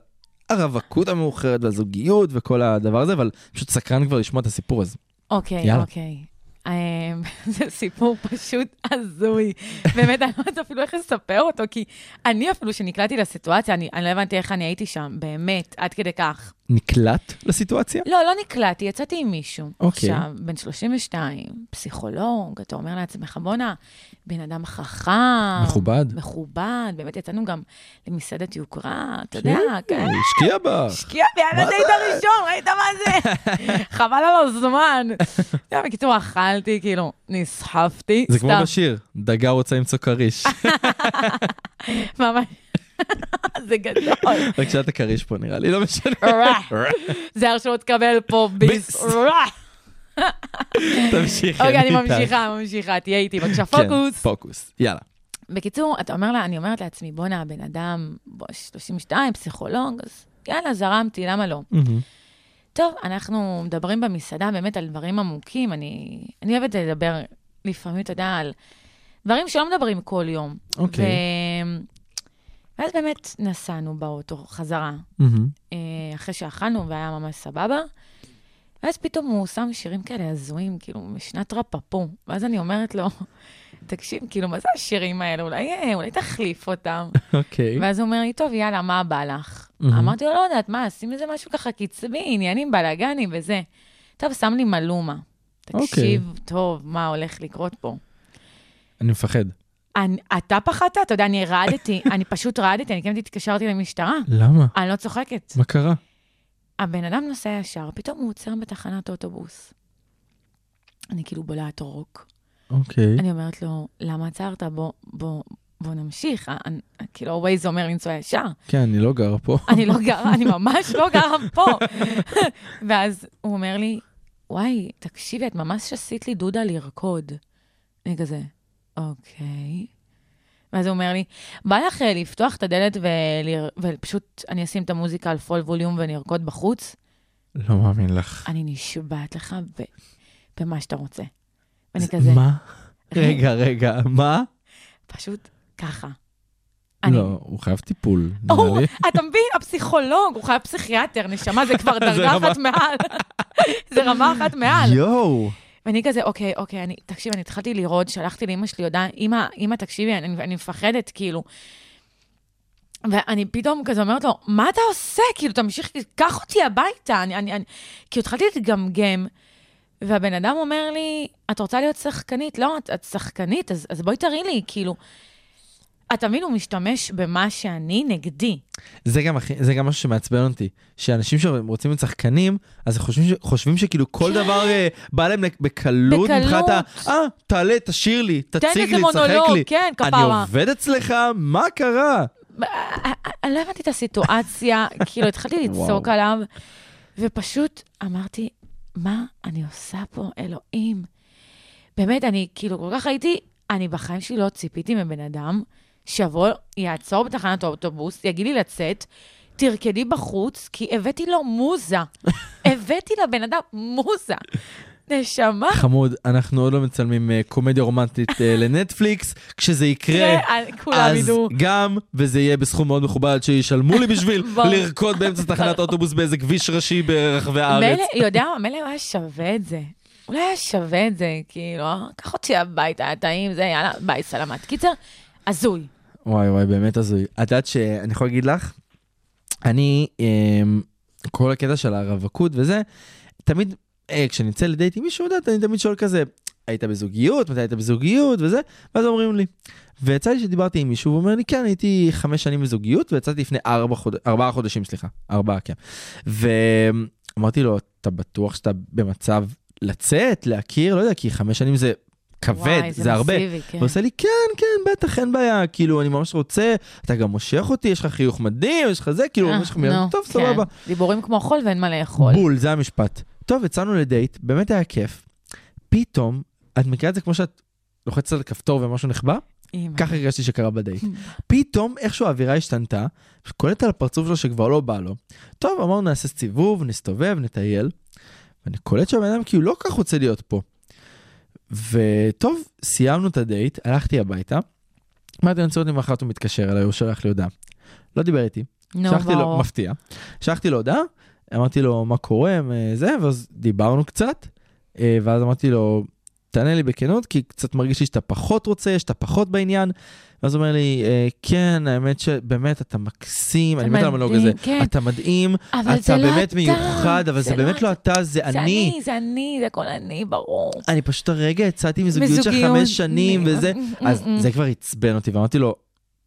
הרווקות המאוחרת והזוגיות וכל הדבר הזה, אבל פשוט סקרן כבר לשמוע את הסיפור הזה. אוקיי, יאללה. אוקיי. אמ, זה סיפור פשוט הזוי. באמת, אני לא יודעת אפילו איך לספר אותו, כי אני אפילו, שנקלעתי לסיטואציה, אני אני לא הבנתי איך אני הייתי שם, באמת, עד כדי כך. נקלט לסיטואציה? לא, לא נקלעתי, יצאתי עם מישהו. אוקיי. עכשיו, בן 32, פסיכולוג, אתה אומר לעצמך, בואנה, בן אדם חכם. מכובד. מכובד, באמת יצאנו גם למסעדת יוקרה, אתה יודע, כן. השקיע בך. השקיע בי על הדייט הראשון, ראית מה זה? חבל על הזמן. יודע, בקיצור, אכלתי, כאילו, נסחפתי. זה כמו בשיר, דגה רוצה למצוא כריש. ממש. זה גדול. רק שאת הכריש פה נראה לי, לא משנה. זה הרשאות תקבל פה ביס. תמשיכי. אוקיי, אני. ממשיכה, ממשיכה, תהיה איתי, בבקשה, כן, פוקוס. פוקוס, יאללה. בקיצור, אתה אומר לה, אני אומרת לעצמי, בואנה, הבן אדם, בוא, 32, פסיכולוג, אז יאללה, זרמתי, למה לא? טוב, אנחנו מדברים במסעדה באמת על דברים עמוקים, אני, אני אוהבת לדבר לפעמים, אתה יודע, על דברים שלא מדברים כל יום. אוקיי. ו... ואז באמת נסענו באוטו חזרה. אה, אחרי שאכלנו והיה ממש סבבה. ואז פתאום הוא שם שירים כאלה הזויים, כאילו, משנת רפפו. ואז אני אומרת לו, תקשיב, כאילו, מה זה השירים האלה? אולי, אה, אולי תחליף אותם. אוקיי. ואז הוא אומר לי, טוב, יאללה, מה בא לך? מהמם. אמרתי לו, לא יודעת, מה, שים איזה משהו ככה קצבי, עניינים, בלאגנים וזה. טוב, שם לי מלומה. אוקיי. תקשיב טוב, מה הולך לקרות פה. אני מפחד. אני, אתה פחדת? אתה יודע, אני רעדתי, אני פשוט רעדתי, אני כמעט התקשרתי למשטרה. למה? אני לא צוחקת. מה קרה? הבן אדם נוסע ישר, פתאום הוא עוצר בתחנת אוטובוס. אני כאילו בולעת רוק. אוקיי. אני אומרת לו, למה עצרת? בוא, בוא, בוא נמשיך. אני, כאילו, ווייז אומר לנסוע ישר. כן, אני לא גרה פה. אני לא גרה, אני ממש לא גרה פה. ואז הוא אומר לי, וואי, תקשיבי, את ממש עשית לי דודה לרקוד. אני כזה, אוקיי. ואז הוא אומר לי, בא לך אה, לפתוח את הדלת ולר... ופשוט אני אשים את המוזיקה על פול ווליום ונרקוד בחוץ? לא מאמין לך. אני נשבעת לך ב... במה שאתה רוצה. ואני כזה, מה? רגע, רגע, מה? פשוט ככה. אני- לא, הוא חייב טיפול, הוא. אתה מבין? הפסיכולוג, הוא חייב פסיכיאטר, נשמה, זה כבר דרגה אחת מעל. זה רמה אחת מעל. יואו. ואני כזה, אוקיי, אוקיי, אני, תקשיב, אני התחלתי לראות, שלחתי לאמא שלי הודעה, אמא, אמא, תקשיבי, אני, אני מפחדת, כאילו. ואני פתאום כזה אומרת לו, מה אתה עושה? כאילו, תמשיך, קח אותי הביתה. אני, אני, אני... כאילו, התחלתי להתגמגם, והבן אדם אומר לי, את רוצה להיות שחקנית? לא, את, את שחקנית, אז, אז בואי תראי לי, כאילו. אתה מבין, הוא משתמש במה שאני נגדי. זה גם, הכי- זה גם משהו שמעצבן אותי, שאנשים שרוצים להיות שחקנים, אז חושבים, ש- חושבים שכאילו כל דבר אה, בא להם בקלות, בקלות. מבחינת ה... אה, תעלה, תשאיר לי, תציג לי, תשחק לי. כן, אני כפרה. עובד אצלך, מה קרה? אני לא הבנתי את הסיטואציה, כאילו התחלתי לצעוק. עליו, ופשוט אמרתי, מה אני עושה פה, אלוהים? באמת, אני כאילו כל כך הייתי, אני בחיים שלי לא ציפיתי מבן אדם שיבוא, יעצור בתחנת האוטובוס, יגיד לי לצאת, תרקדי בחוץ, כי הבאתי לו מוזה. הבאתי לבן אדם מוזה. נשמה. חמוד, אנחנו עוד לא מצלמים אה, קומדיה רומנטית אה, לנטפליקס, כשזה יקרה, כולם אז. גם, וזה יהיה בסכום מאוד מכובד, שישלמו לי בשביל. לרקוד באמצע תחנת אוטובוס באיזה כביש ראשי ברחבי הארץ. מילא, יודע מה, מילא היה שווה את זה. אולי היה שווה את זה, כאילו, קח אותי הביתה, היה טעים, זה, יאללה, ביי, סלמת. קיצר, הזוי. וואי וואי, באמת הזוי. את יודעת שאני יכול להגיד לך, אני, אמ, כל הקטע של הרווקות וזה, תמיד, אה, כשאני יוצא לדייט עם מישהו, יודעת, אני תמיד שואל כזה, היית בזוגיות, מתי היית בזוגיות וזה, ואז אומרים לי. ויצא לי שדיברתי עם מישהו, והוא אומר לי, כן, הייתי חמש שנים בזוגיות, ויצאתי לפני ארבע, חוד... ארבעה חודשים, סליחה, ארבעה, כן. ואמרתי לו, אתה בטוח שאתה במצב לצאת, להכיר, לא יודע, כי חמש שנים זה כבד, וואי, זה, הרבה. מסיבי, כן. הוא עושה לי, כן, כן, בטח, אין בעיה, כאילו, אני ממש רוצה, אתה גם מושך אותי, יש לך חיוך מדהים, יש לך זה, כאילו, אה, מילה, נו, טוב, כן. סבבה. דיבורים כמו חול ואין מה לאכול. בול, זה המשפט. טוב, יצאנו לדייט, באמת היה כיף. פתאום, את מכירה את זה כמו שאת לוחצת על כפתור ומשהו נחבא? ככה הרגשתי שקרה בדייט. פתאום, איכשהו האווירה השתנתה, קולט על הפרצוף שלו שכבר לא בא לו. טוב, אמרנו נעשה סיבוב, נסתובב, נטייל. ואני קולט שהבן אדם כאילו לא כך רוצה להיות פה. וטוב, סיימנו את הדייט, הלכתי הביתה. אמרתי, אני רוצה לראות אם מחר הוא מתקשר אליי, הוא שולח לי הודעה. לא דיבר איתי, נו, שלחתי לו. מפתיע, שלחתי לו הודעה, אמרתי לו מה קורה, זה, ואז דיברנו קצת, אה, ואז אמרתי לו, תענה לי בכנות, כי קצת מרגיש לי שאתה פחות רוצה, שאתה פחות בעניין. ואז הוא אומר לי, אה, כן, האמת שבאמת אתה מקסים, אני מת על המונולוג הזה, כן. אתה מדהים, אתה זה לא באמת אתה, מיוחד, אבל זה באמת לא אתה, זה זה אני. אני, זה אני, זה הכל אני, ברור. אני פשוט הרגע יצאתי מזוגיות של חמש שנים וזה, אז זה כבר עצבן אותי, ואמרתי לו,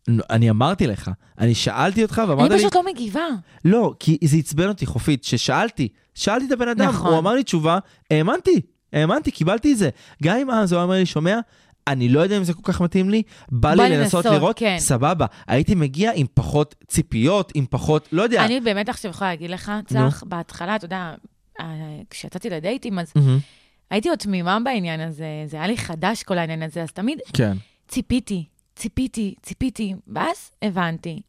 "נו, אני אמרתי לך, אני שאלתי אותך ואמרת אני לי, פשוט לא מגיבה. לא, כי זה עצבן אותי חופית, ששאלתי, שאלתי את הבן אדם, נכון. הוא אמר לי תשובה, האמנתי, האמנתי, קיבלתי את זה. גם אם אז הוא אמר לי, שומע, אני לא יודע אם זה כל כך מתאים לי, בא לי לנסות לראות, כן. סבבה. הייתי מגיע עם פחות ציפיות, עם פחות, לא יודע. אני באמת עכשיו יכולה להגיד לך. צח, בהתחלה, אתה יודע, אה, כשיצאתי לדייטים, אז מהמם, הייתי עוד תמימה בעניין הזה, זה היה לי חדש כל העניין הזה, אז תמיד כן, ציפיתי, ציפיתי, ציפיתי, ואז הבנתי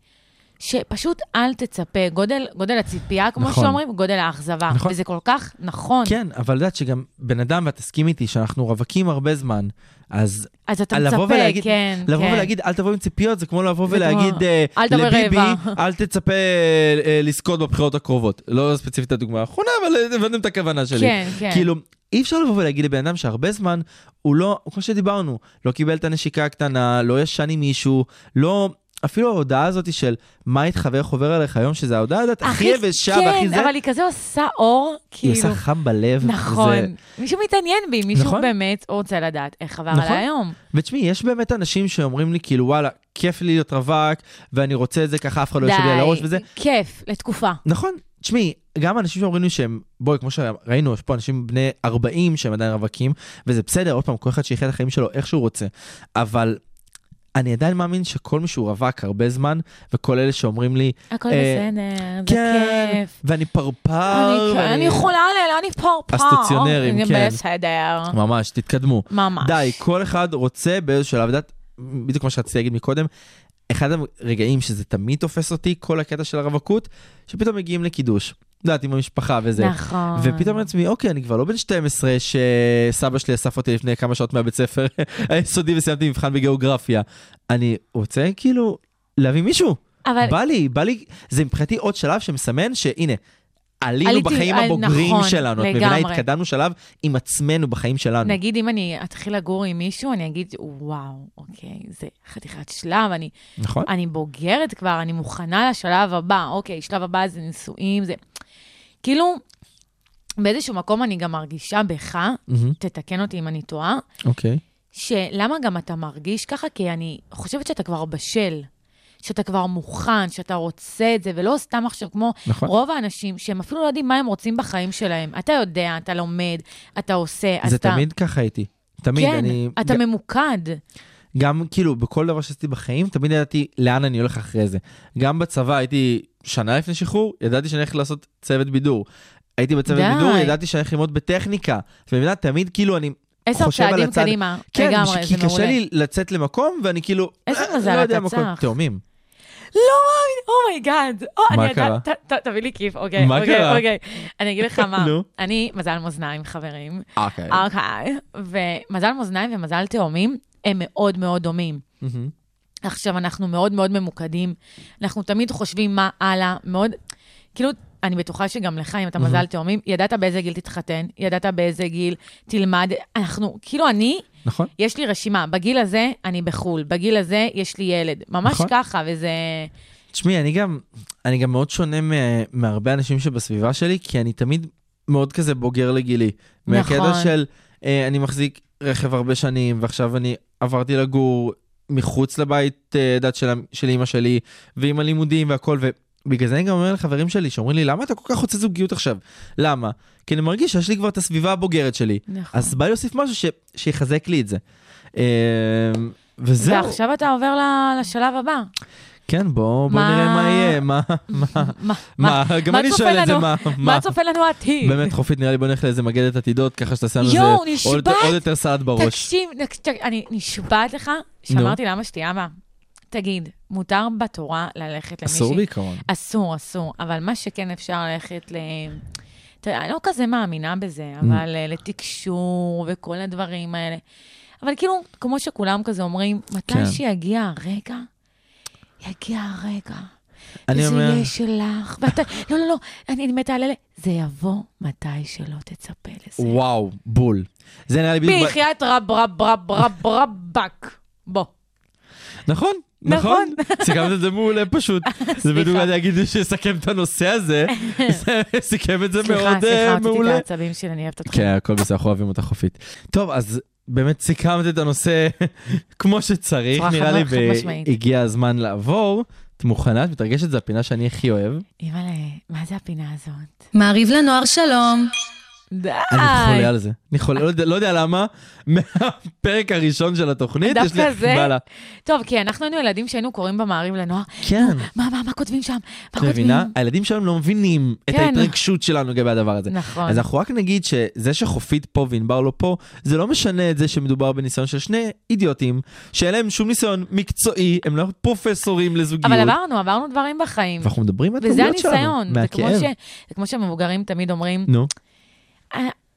שפשוט אל תצפה, גודל, גודל הציפייה, כמו נכון. שאומרים, גודל האכזבה. נכון. וזה כל כך נכון. כן, אבל את יודעת שגם בן אדם, ואת תסכים איתי, שאנחנו רווקים הרבה זמן, אז אז אתה מצפה, ולהגיד- כן, לבוא כן. ולהגיד, אל תבוא עם ציפיות, זה כמו לבוא ולהגיד כמו, אה, "אל לביבי, רעבה." אל תצפה אה, לזכות בבחירות הקרובות. לא ספציפית הדוגמה האחרונה, אבל הבנתם את הכוונה שלי. כן, כן. כאילו, אי אפשר לבוא ולהגיד לבן אדם שהרבה זמן הוא לא, כמו שדיברנו, לא קיבל את הנשיקה הקטנה, לא ישן עם מישהו, לא... אפילו ההודעה הזאת של מה ואיך עובר עליך היום, שזה ההודעה הזאת הכי יבשה והכי זה, כן, אבל היא כזה עושה אור, היא כאילו. עושה חם בלב. נכון. וזה- מישהו מתעניין בי, מישהו נכון. באמת רוצה לדעת איך עבר נכון. עליי היום. ותשמעי, יש באמת אנשים שאומרים לי, כאילו, וואלה, כיף לי להיות רווק, ואני רוצה את זה ככה, אף אחד לא יושב לי על הראש וזה. כיף, לתקופה. נכון, תשמעי, גם אנשים שאומרים לי שהם, בואי, כמו שראינו, יש פה אנשים בני 40 שהם עדיין רווקים, וזה בסדר, עוד פעם, כל אחד שיחיה את החיים שלו איך שהוא רוצה. אבל אני עדיין מאמין שכל מי שהוא רווק הרבה זמן, וכל אלה שאומרים לי, הכל אה, בסדר, זה כן, כיף. ואני פרפר, אני- ואני- אני יכולה ל... אני פרפר. הסטציונרים, כן. בסדר. ממש, תתקדמו. ממש. די, כל אחד רוצה באיזשהו שלב, יודעת, בדיוק כמו שרציתי להגיד מקודם, אחד הרגעים שזה תמיד תופס אותי, כל הקטע של הרווקות, שפתאום מגיעים לקידוש. יודעת, עם המשפחה וזה. נכון. ופתאום לעצמי, אוקיי, אני כבר לא בן 12 שסבא שלי אסף אותי לפני כמה שעות מהבית ספר היסודי וסיימתי מבחן בגיאוגרפיה. אני רוצה כאילו להביא מישהו. אבל בא לי, בא לי, זה מבחינתי עוד שלב שמסמן שהנה, עלינו עליתי, בחיים על- הבוגרים נכון, שלנו. את מבינה, לגמרי. התקדמנו שלב עם עצמנו בחיים שלנו. נגיד אם אני אתחיל לגור עם מישהו, אני אגיד, וואו, אוקיי, זה חתיכת שלב, אני, נכון? אני בוגרת כבר, אני מוכנה לשלב הבא, אוקיי, שלב הבא זה נישואים, זה... כאילו, באיזשהו מקום אני גם מרגישה בך, מהמם, תתקן אותי אם אני טועה, אוקיי. שלמה גם אתה מרגיש ככה? כי אני חושבת שאתה כבר בשל, שאתה כבר מוכן, שאתה רוצה את זה, ולא סתם עכשיו כמו נכון. רוב האנשים שהם אפילו לא יודעים מה הם רוצים בחיים שלהם. אתה יודע, אתה לומד, אתה עושה, זה אתה... תמיד ככה הייתי. תמיד, כן, אני... אתה ג- ממוקד. גם כאילו בכל דבר שעשיתי בחיים, תמיד ידעתי לאן אני הולך אחרי זה. גם בצבא הייתי שנה לפני שחרור, ידעתי שאני הולך לעשות צוות בידור. הייתי בצוות די. בידור, ידעתי שאני הולך ללמוד בטכניקה. ומבינה, תמיד כאילו אני עשר חושב על צעדים הצד... קדימה, כן, לגמרי, כי זה מעולה. קשה לי לצאת למקום, ואני כאילו... איזה אה, מזל לא יודע, אתה מקום צח. תאומים. לא מאמין, oh my god. מה אני קרה? ת- ת- תביא לי כיף, אוקיי, מה אוקיי, קרה? אוקיי. אני אגיד לך מה. אני מזל מאזניים, חברים. אוקיי. אוקיי. ומזל מאזניים ומזל תאומים הם מאוד מאוד דומים. עכשיו, אנחנו מאוד מאוד ממוקדים, אנחנו תמיד חושבים מה הלאה, מאוד, כאילו, אני בטוחה שגם לך, אם אתה מזל תאומים, ידעת באיזה גיל תתחתן, ידעת באיזה גיל תלמד, אנחנו, כאילו אני, נכון. יש לי רשימה, בגיל הזה אני בחו"ל, בגיל הזה יש לי ילד, ממש נכון. ככה, וזה... תשמעי, אני גם, אני גם מאוד שונה מה- מהרבה אנשים שבסביבה שלי, כי אני תמיד מאוד כזה בוגר לגילי. נכון. מהקטע של, אה, אני מחזיק רכב הרבה שנים, ועכשיו אני עברתי לגור מחוץ לבית אה, דת של, של אימא שלי, ועם הלימודים והכל, ובגלל זה אני גם אומר לחברים שלי, שאומרים לי, למה אתה כל כך רוצה זוגיות עכשיו? למה? כי אני מרגיש שיש לי כבר את הסביבה הבוגרת שלי. נכון. אז בא לי להוסיף משהו ש... שיחזק לי את זה. אה, וזהו. ועכשיו אתה עובר לשלב הבא. כן, בוא, בוא מה- נראה מה יהיה, מה, מה, מה, מה, גם מה אני שואל את זה, לנו? מה, מה צופה לנו העתיד? באמת חופית, נראה לי בוא נלך לאיזה מגדת עתידות, ככה לנו יואו, איזה עוד-? עוד יותר סלט בראש. תקשיב, תקשיב, אני נשבעת לך שאמרתי לאמא שלי, אבא, תגיד, מותר בתורה ללכת למישהי? אסור בעיקרון. אסור, אסור, אבל מה שכן אפשר ללכת ל... תראה, אני לא כזה מאמינה בזה, אבל אה, לתקשור וכל הדברים האלה. אבל כאילו, כמו שכולם כזה אומרים, מתי כן. שיגיע הרגע, יגיע הרגע. אני וזה אומר- יהיה שלך. ואתה, לא, לא, לא, אני מתה על אלה. זה יבוא מתי שלא תצפה לזה. וואו, בול. זה נראה לי בדיוק... בחייאת רב רב רב רב רבק. בוא. נכון, נכון. סיכמת את זה מעולה פשוט. זה בדיוק אני אגיד שיסכם את הנושא הזה. זה סיכם את זה סליחה, מאוד אה, סליחה, הוצאתי את מעולה. העצבים שלי, אני אוהבת אותך. כן, הכל בסדר, אנחנו אוהבים אותך חופית. טוב, אז באמת סיכמת את הנושא כמו שצריך, נראה לי. והגיע הזמן לעבור. את מוכנה? את מתרגשת? זו הפינה שאני הכי אוהב. אימא'לה, מה זה הפינה הזאת? מעריב לנוער שלום. די. אני חולה על זה. אני חולה, לא יודע- לא יודע למה, מהפרק הראשון של התוכנית, יש לי דווקא זה? חיבה טוב, כי אנחנו היינו ילדים שהיינו קוראים במעריב לנוער. כן. מה, מה, מה כותבים שם? מה את כותבים? מבינה? הילדים שלנו לא מבינים את כן. ההתרגשות שלנו לגבי הדבר הזה. נכון. אז אנחנו רק נגיד שזה שחופית פה וענבר לא פה, זה לא משנה את זה שמדובר בניסיון של שני אידיוטים, שאין להם שום ניסיון מקצועי, הם לא פרופסורים לזוגיות. אבל עברנו, עברנו דברים בחיים. ואנחנו מדברים על וזה טעויות שלנו, מהכאב. זה כמו שמבוגרים תמיד אומרים, נו, "ה-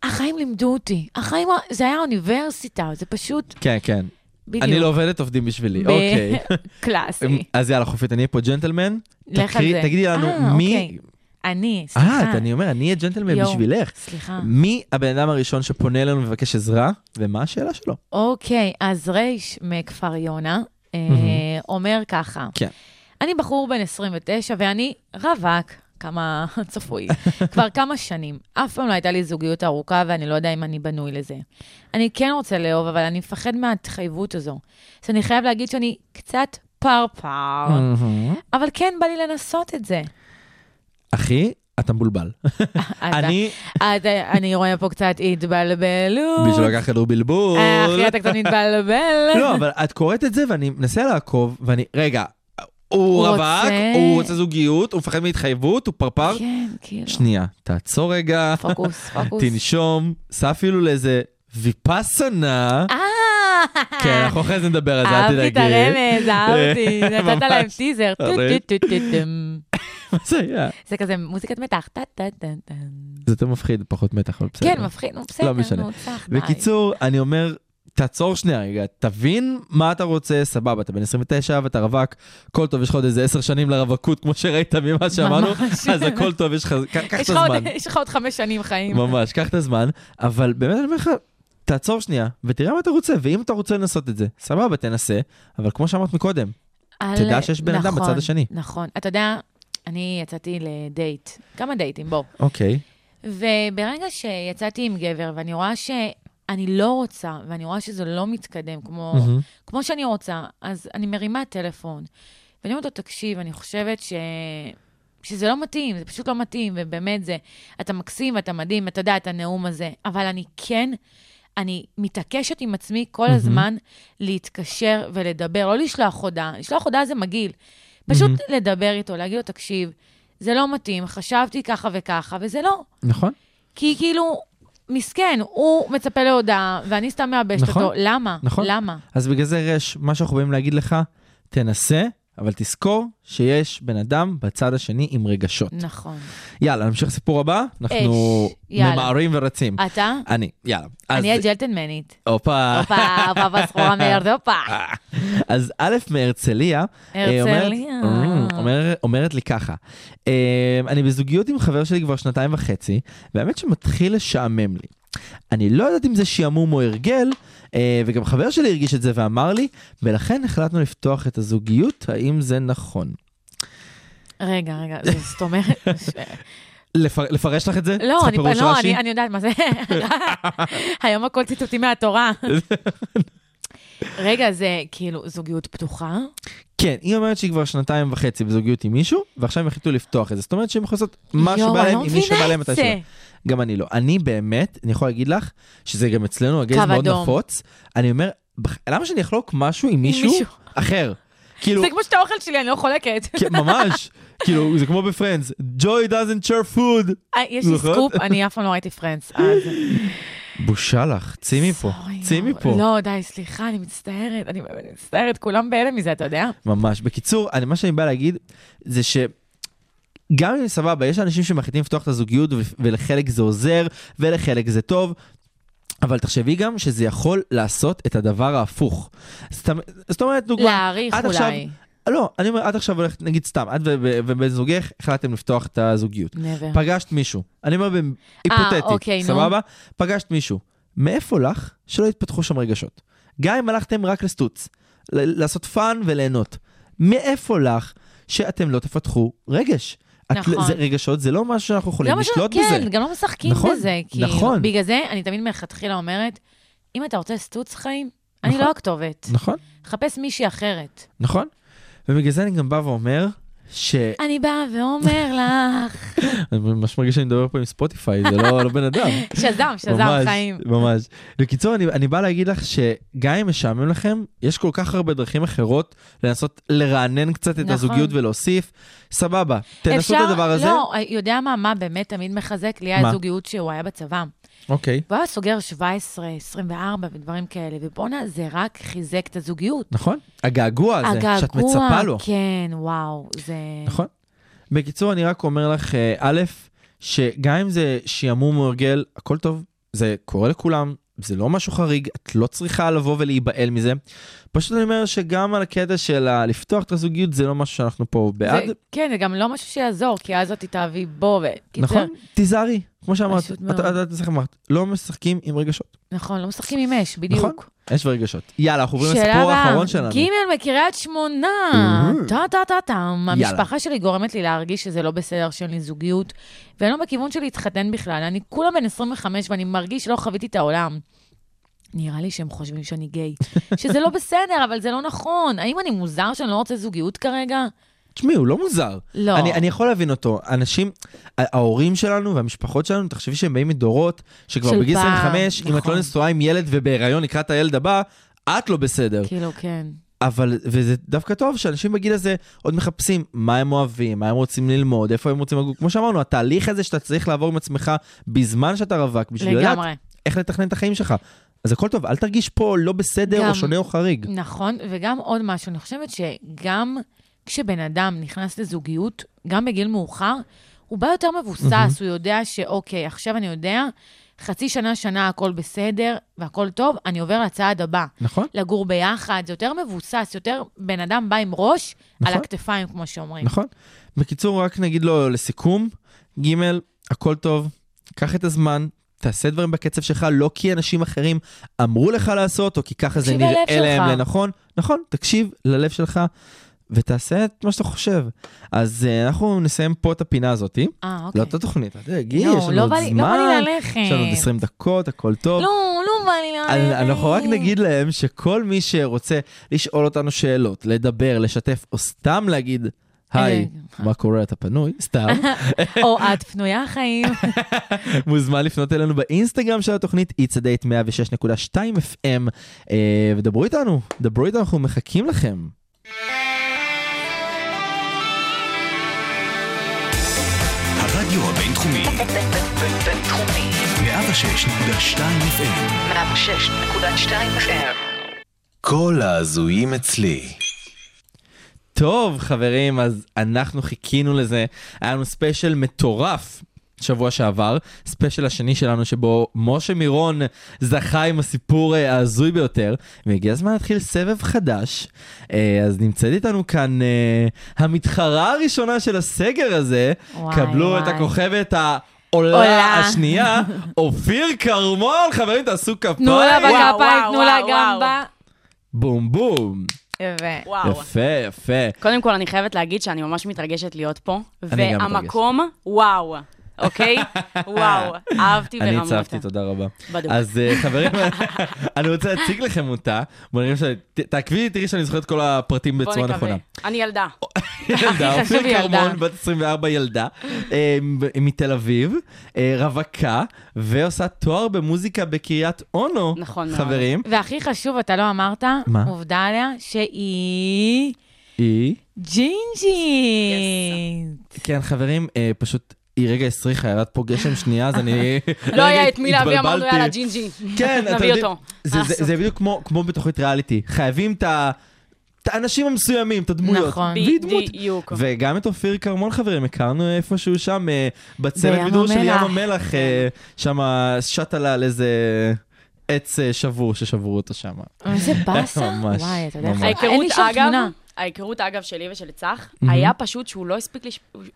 החיים לימדו אותי. החיים, זה היה אוניברסיטה, זה פשוט, כן, כן. בדיוק. אני לא עובדת, עובדים בשבילי, אוקיי. קלאסי. אז יאללה, חופית, אני אהיה פה ג'נטלמן. לך על זה. תגידי לנו אה, מי... אוקיי. אני, אה, סליחה. את- אני אומר, אני אהיה ג'נטלמן. בשבילך. סליחה. מי הבן אדם הראשון שפונה אלינו ומבקש עזרה, ומה השאלה שלו? אוקיי, אז רייש מכפר יונה אה, אומר ככה, כן. אני בחור בן 29 ואני רווק, כמה צפוי, כבר כמה שנים. אף פעם לא הייתה לי זוגיות ארוכה ואני לא יודע אם אני בנוי לזה. אני כן רוצה לאהוב, אבל אני מפחד מההתחייבות הזו. אז אני חייב להגיד שאני קצת פרפר, אבל כן בא לי לנסות את זה. אחי, אתה מבולבל. אני, אני רואה פה קצת התבלבלות. בשביל לקחת כדור בלבול. אה, אחי, אתה קצת מתבלבל. לא, אבל את קוראת את זה ואני מנסה לעקוב, ואני, רגע, הוא רווק, הוא רוצה זוגיות, הוא מפחד מהתחייבות, הוא פרפר. כן, כאילו. שנייה, תעצור רגע, פוקוס, פוקוס. תנשום, סע אפילו לאיזה ויפאסנה. אה, כן, אנחנו אחרי זה נדבר על זה, אל תדאגי. אהבתי את הרמז, אהבתי. נתת. להם טיזר. מה זה היה? זה כזה מוזיקת מתח. זה יותר מפחיד, פחות מתח, אבל בסדר. כן, מפחיד, בסדר, לא משנה. נו, די. בקיצור, אני אומר, תעצור שנייה רגע, תבין מה אתה רוצה, סבבה, אתה בן 29 ואתה רווק, כל טוב, יש לך עוד איזה 10 שנים לרווקות, כמו שראית ממה שאמרנו, ממש. אז הכל טוב, יש לך, קח את הזמן. יש לך עוד חמש שנים חיים. ממש, קח את הזמן, אבל באמת אני אומר לך, תעצור שנייה, ותראה מה אתה רוצה, ואם אתה רוצה לנסות את זה, סבבה, תנסה, אבל כמו שאמרת מקודם, על- תדע שיש בן אדם נכון, בצד השני. נכון. אתה יודע, אני יצאתי לדייט, כמה דייטים, בוא. אוקיי, וברגע שיצאתי עם גבר, ואני רואה שאני לא רוצה, ואני רואה שזה לא מתקדם כמו, מהמם. כמו שאני רוצה, אז אני מרימה טלפון, ואני אומרת לו, תקשיב, אני חושבת ש... שזה לא מתאים, זה פשוט לא מתאים, ובאמת זה, אתה מקסים ואתה מדהים, אתה יודע את הנאום הזה, אבל אני כן, אני מתעקשת עם עצמי כל מהמם. הזמן להתקשר ולדבר, לא לשלוח הודעה, לשלוח הודעה זה מגעיל. פשוט לדבר איתו, להגיד לו, תקשיב, זה לא מתאים, חשבתי ככה וככה, וזה לא. נכון? כי כאילו, מסכן, הוא מצפה להודעה, ואני סתם מייבשת נכון, אותו. למה? נכון. למה? אז בגלל זה רש, מה שאנחנו באים להגיד לך, תנסה, אבל תזכור שיש בן אדם בצד השני עם רגשות. נכון. יאללה, נמשיך לסיפור הבא, אנחנו. ממהרים ורצים. אתה? אני, יאללה. אני הג'לטלמנית. הופה. הופה, הופה, סחורה מארץ, הופה. אז א' מהרצליה, אה, אומרת-. אמ, אומר- אומרת לי ככה, אה, אני בזוגיות עם חבר שלי כבר שנתיים וחצי, והאמת שמתחיל לשעמם לי. אני לא יודעת אם זה שעמום או הרגל, וגם חבר שלי הרגיש את זה ואמר לי, ולכן החלטנו לפתוח את הזוגיות, האם זה נכון? רגע, רגע, זאת אומרת, לפר- לפרש לך את זה? לא, אני, לא רש"י? אני, אני יודעת מה זה. היום הכל ציטוטים מהתורה. רגע, זה כאילו זוגיות פתוחה? כן, היא אומרת שהיא כבר שנתיים וחצי בזוגיות עם מישהו, ועכשיו הם החליטו לפתוח את זה. זאת אומרת שהם יכולים לעשות אני להם לא עם מי שבא מבינה להם את מתי זה. גם אני לא. אני באמת, אני יכול להגיד לך, שזה גם אצלנו ה gays מאוד אדום. נפוץ. אני אומר, למה שאני אחלוק משהו עם מישהו מישהו. אחר? כאילו, זה כמו שאתה אוכל שלי, אני לא חולקת. כן, ממש, כאילו, זה כמו ב Friends, Joy doesn't share food. אה, יש לי נכון? סקופ, אני אף פעם לא ראיתי Friends. בושה לך, צאי מפה, צאי. מפה. לא, די, סליחה, אני מצטערת, אני מצטערת, כולם בהלם מזה, אתה יודע? ממש. בקיצור, מה שאני בא להגיד, זה ש... גם אם סבבה, יש אנשים שמחליטים לפתוח את הזוגיות ולחלק זה עוזר ולחלק זה טוב, אבל תחשבי גם שזה יכול לעשות את הדבר ההפוך. זאת, זאת אומרת, דוגמה, להעריך עד עכשיו- אולי. לא, אני אומר, עד עכשיו הולכת, נגיד סתם, את ובן זוגך החלטתם לפתוח את הזוגיות. never. פגשת מישהו, אני אומר היפותטית, אוקיי, נו. סבבה? פגשת מישהו, מאיפה לך שלא יתפתחו שם רגשות? גם אם הלכתם רק לסטוץ, לעשות fun וליהנות, מאיפה לך שאתם לא תפתחו רגש? את- נכון. זה, רגשות זה לא משהו שאנחנו יכולים משהו- לשלוט כן, בזה. גם לא משחקים נכון, בזה. כאילו. נכון. בגלל זה אני תמיד מלכתחילה אומרת, אם אתה רוצה סטוץ חיים, אני נכון. לא הכתובת. נכון, חפש מישהי אחרת. נכון. ובגלל זה אני גם בא ואומר, ש... אני באה ואומר לך, אני ממש מרגיש שאני מדבר פה עם Spotify, זה לא, לא בן אדם. שזם, שזם ממש, חיים. ממש. בקיצור, אני, אני בא להגיד לך שגם אם משעמם לכם, יש כל כך הרבה דרכים אחרות לנסות לרענן קצת את נכון. הזוגיות ולהוסיף. סבבה, תנסו את הדבר הזה. לא, יודע מה, מה באמת תמיד מחזק? לי מה? זוגיות שהוא היה בצבא. אוקיי, והוא היה סוגר 17, 24 ודברים כאלה, ובואנה, זה רק חיזק את הזוגיות. נכון. הגעגוע הזה, שאת מצפה לו. כן, וואו, זה... נכון. בקיצור, אני רק אומר לך, אה, א', שגם אם זה שעמום או הרגל, הכל טוב, זה קורה לכולם, זה לא משהו חריג, את לא צריכה לבוא ולהיבהל מזה. פשוט אני אומר שגם על הקטע של לפתוח את הזוגיות, זה לא משהו שאנחנו פה בעד. זה, כן, זה גם לא משהו שיעזור, כי אז את תתאהבי בו, וקיצר, נכון? תיזהרי, כמו שאמרת, את את- אמרת, לא משחקים עם רגשות. נכון, לא משחקים עם אש, בדיוק. נכון. אש ורגשות. יאללה, אנחנו עוברים לסיפור האחרון שלנו. ג' מקריית שמונה. טה טה טה טם. המשפחה שלי גורמת לי להרגיש שזה לא בסדר שאין לי זוגיות, ואני לא בכיוון של להתחתן בכלל. אני כולה בן 25 ואני מרגיש שלא חוויתי את העולם. נראה לי שהם חושבים שאני גיי. שזה לא בסדר, אבל זה לא נכון. האם אני מוזר שאני לא רוצה זוגיות כרגע? תשמעי, הוא לא מוזר. לא. אני, אני יכול להבין אותו. אנשים, ההורים שלנו והמשפחות שלנו, תחשבי שהם באים מדורות שכבר בגיל פעם, 25, אם את נכון. לא נשואה עם ילד ובהיריון לקראת הילד הבא, את לא בסדר. כאילו, כן. אבל, וזה דווקא טוב שאנשים בגיל הזה עוד מחפשים מה הם אוהבים, מה הם רוצים ללמוד, איפה הם רוצים לגור. כמו שאמרנו, התהליך הזה שאתה צריך לעבור עם עצמך בזמן שאתה רווק, בשביל לדעת לגמרי. איך לתכנן את החיים שלך. אז הכל טוב, אל תרגיש פה לא בסדר גם- או שונה או חריג. נכון, וגם עוד משהו, אני חושבת שגם כשבן אדם נכנס לזוגיות, גם בגיל מאוחר, הוא בא יותר מבוסס, הוא יודע שאוקיי, עכשיו אני יודע, חצי שנה, שנה הכל בסדר והכל טוב, אני עובר לצעד הבא. נכון? לגור ביחד, זה יותר מבוסס, יותר בן אדם בא עם ראש נכון. על הכתפיים, כמו שאומרים. נכון. בקיצור, רק נגיד לו לסיכום, ג', הכל טוב, קח את הזמן, תעשה דברים בקצב שלך, לא כי אנשים אחרים אמרו לך לעשות, או כי ככה זה נראה להם. לנכון. נכון, תקשיב ללב שלך, ותעשה את מה שאתה חושב. אז uh, אנחנו נסיים פה את הפינה הזאת. אה, אוקיי. לא את התוכנית, אתה לא, יש לנו לא עוד לי- זמן. לא בא לי ללכת. יש לנו עוד 20 דקות, הכל טוב. לא, לא בא לי ללכת. אנחנו רק נגיד להם שכל מי שרוצה לשאול אותנו שאלות, לדבר, לשתף, או סתם להגיד, היי, אה, מה קורה, אתה פנוי? סתם. או את פנויה חיים. מוזמן לפנות אלינו באינסטגרם של התוכנית It's a Date 106.2 FM, אה, ודברו איתנו, דברו איתנו, אנחנו מחכים לכם. הרדיו הבינתחומי, בינתחומי. 106.2 FM, 106.2 FM. כל ההזויים אצלי. טוב, חברים, אז אנחנו חיכינו לזה. היה לנו ספיישל מטורף. שבוע שעבר, ספיישל השני שלנו שבו משה מירון זכה עם הסיפור אה, ההזוי ביותר, והגיע הזמן להתחיל סבב חדש. אה, אז נמצאת איתנו כאן אה, המתחרה הראשונה של הסגר הזה, וואי, קבלו את וואי. הכוכבת העולה עולה. השנייה, אופיר כרמון, חברים תעשו כפיים. תנו לה בכפיים, תנו לה גם. ב... בום בום. וואו. יפה, יפה. קודם כל, אני חייבת להגיד שאני ממש מתרגשת להיות פה. אני גם והמקום, וואו. אוקיי? וואו, אהבתי אני ברמות. הצבתי, תודה רבה. בדיוק. אז אה, חברים, אני רוצה להציג לכם אותה. נראה ש... תעקבי, תראי שאני זוכר את כל הפרטים בוא בצורה נקווה. נכונה. אני ילדה. ילדה, אופיר. כרמון, בת 24 ילדה, אה, מתל אביב, אה, רווקה, ועושה תואר במוזיקה בקריית אונו, נכון. חברים. והכי חשוב, אתה לא אמרת, מה? עובדה עליה, שהיא היא, ג'ינג'ית. כן חברים, פשוט, היא רגע הסריחה, ירד פה גשם שנייה, אז אני... לא היה את מי להביא, אמרנו. יאללה, ג'ינג'י. כן, אתה יודע. זה- זה- לעשות. זה בדיוק כמו- כמו בתוכנית ריאליטי, חייבים את ה... את האנשים המסוימים, את הדמויות. נכון. בדיוק. וגם את אופיר כרמון חברים, הכרנו איפשהו שם, אה, בצוות בידור של ים המלח. אה, שם שט עלה על איזה עץ אה, שבור ששברו אותו שם. איזה באסה. ממש, וואי, אתה יודע, ההיכרות, אגב, תמונה. ההיכרות, אגב, שלי ושל צח. היה פשוט שהוא לא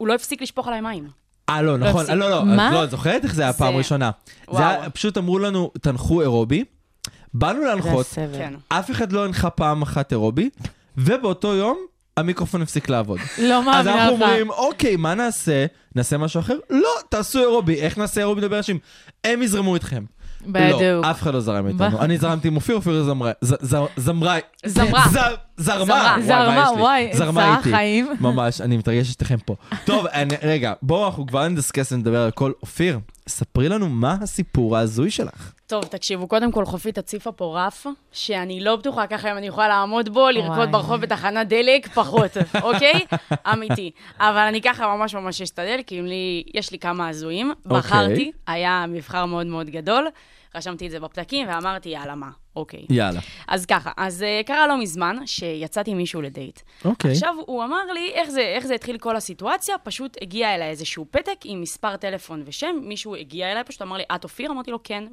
לא הפסיק לשפוך עליי מים. אה, לא, נכון. לא, לא, מה? את לא, את זוכרת איך זה היה זה- פעם ראשונה? זה. היה, פשוט אמרו לנו, תנחו אירובי, באנו להנחות. כן. אף אחד לא הנחה פעם אחת אירובי, ובאותו יום המיקרופון הפסיק לעבוד. לא אז מאמינה אנחנו לך. אומרים, אוקיי, מה נעשה? נעשה משהו אחר? לא, תעשו אירובי. איך נעשה אירובי לדבר אנשים? הם יזרמו איתכם. בדיוק. לא, אף אחד לא זרם איתנו. אני זרמתי עם אופיר, אופיר זמרה. זמרה. זמרה. זרמה. זרמה. וואי, מה זרמה, איתי. ממש, אני מתרגש שתיכם פה. טוב, רגע, בואו אנחנו כבר נדסקס ונדבר על הכל. אופיר, ספרי לנו מה הסיפור ההזוי שלך. טוב, תקשיבו, קודם כל חופית הציפה פה רף, שאני לא בטוחה ככה אם אני יכולה לעמוד בו, לרקוד וואי. ברחוב בתחנת דלק, פחות, אוקיי? אמיתי. אבל אני ככה ממש ממש אשתדל, כי לי, יש לי כמה הזויים. אוקיי. בחרתי, היה מבחר מאוד מאוד גדול, רשמתי את זה בפתקים ואמרתי, יאללה, מה, אוקיי. יאללה. אז ככה, אז uh, קרה לא מזמן שיצאתי עם מישהו לדייט. אוקיי. עכשיו, הוא אמר לי, איך זה, איך זה התחיל כל הסיטואציה? פשוט הגיע אליי איזשהו פתק עם מספר טלפון ושם, מישהו הגיע אליי, פשוט אמר לי, את אופיר? אמרתי לו, כן,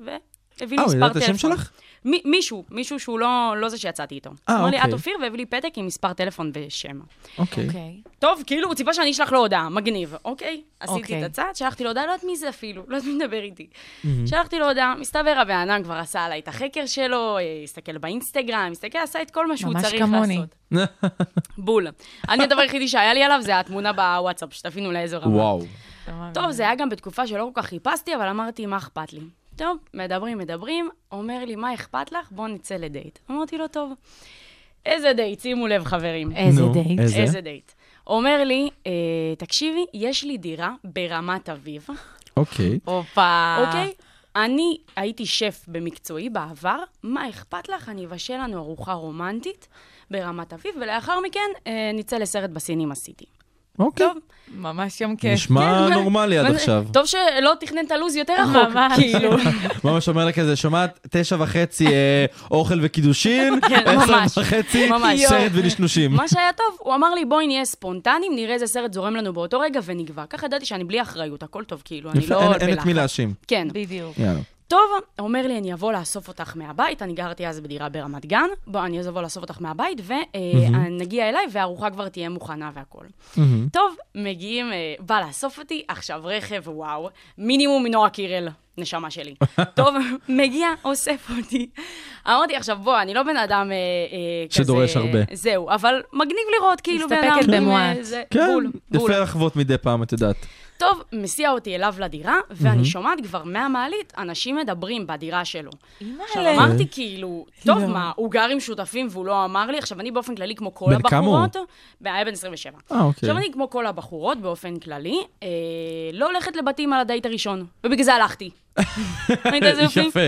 והביא לי אה, הוא מספר ידע את טלפון. השם שלך? מי, מישהו, מישהו שהוא לא, לא זה שיצאתי איתו. אה, אמר לי, אוקיי. את אופיר, והביא לי פתק עם מספר טלפון ושם. אוקיי. אוקיי. טוב, כאילו, הוא ציפה שאני אשלח לו הודעה, מגניב, אוקיי? עשיתי אוקיי. את הצעד, שלחתי לו הודעה, לא יודעת מי זה אפילו, לא יודעת מי מדבר איתי. שלחתי לו הודעה, מסתבר הבן אדם כבר עשה עליי את החקר שלו, אה, הסתכל באינסטגרם, הסתכל, עשה את כל מה שהוא צריך כמוני. לעשות. בול. אני, הדבר היחידי שהיה לי עליו זה התמונה בוואטסאפ, שתבינו לאיזו רמה. וואו. טוב, זה היה גם בתקופה שלא כל כך חיפשתי, אבל אמרתי, מה אכפת לי? טוב, מדברים, מדברים, אומר לי, מה אכפת לך? בוא נצא לדייט. אמרתי לו, טוב. איזה דייט? שימו לב, חברים. איזה נו, דייט. איזה? איזה דייט. אומר לי, אה, תקשיבי, יש לי דירה ברמת אביב, אוקיי. הופה. אוקיי? אני הייתי שף במקצועי בעבר, מה אכפת לך? אני אבשל לנו ארוחה רומנטית ברמת אביב, ולאחר מכן אה, נצא לסרט בסינים עשיתי. אוקיי. טוב, ממש יום כיף. נשמע כן, נורמלי עד עכשיו. טוב שלא תכנן את הלו"ז יותר רחוק. כאילו. ממש אומר לה כזה, שומעת, תשע וחצי אה, אוכל וקידושין, כן, עשר. וחצי. סרט ונשנושים. מה שהיה טוב, הוא אמר לי, בואי נהיה ספונטניים, נראה איזה סרט זורם לנו באותו רגע ונקבע. ככה ידעתי שאני בלי אחריות, הכל טוב, כאילו, אני לא אין- אין את. מי להאשים. כן. בדיוק. טוב, אומר לי, אני אבוא לאסוף אותך מהבית, אני גרתי אז בדירה ברמת גן, בוא, אני אבוא לאסוף אותך מהבית, ונגיע אליי, והארוחה כבר תהיה מוכנה והכול. מהמם. טוב, מגיעים, אה, בא לאסוף אותי, עכשיו רכב, וואו, מינימום נועה קירל, נשמה שלי. טוב, מגיע, אוסף אותי. אמרתי, עכשיו, בוא, אני לא בן אדם אה, אה, כזה... שדורש הרבה. זהו, אבל מגניב לראות, כאילו, בן מסתפקת אדם... עם, במועט. אה, כן, בול, בול. יפה לחוות מדי פעם, את יודעת. טוב, מסיע אותי אליו לדירה, ואני שומעת כבר מהמעלית אנשים מדברים בדירה שלו. עכשיו. אמרתי כאילו, טוב, לא. מה, הוא גר עם שותפים והוא לא אמר לי? עכשיו, אני באופן כללי, כמו כל בן כמה הוא? הבחורות... היה בן 27. אה, אוקיי. עכשיו, אני כמו כל הבחורות באופן כללי, אה, לא הולכת לבתים על הדייט הראשון, ובגלל זה הלכתי. יופי? יפה.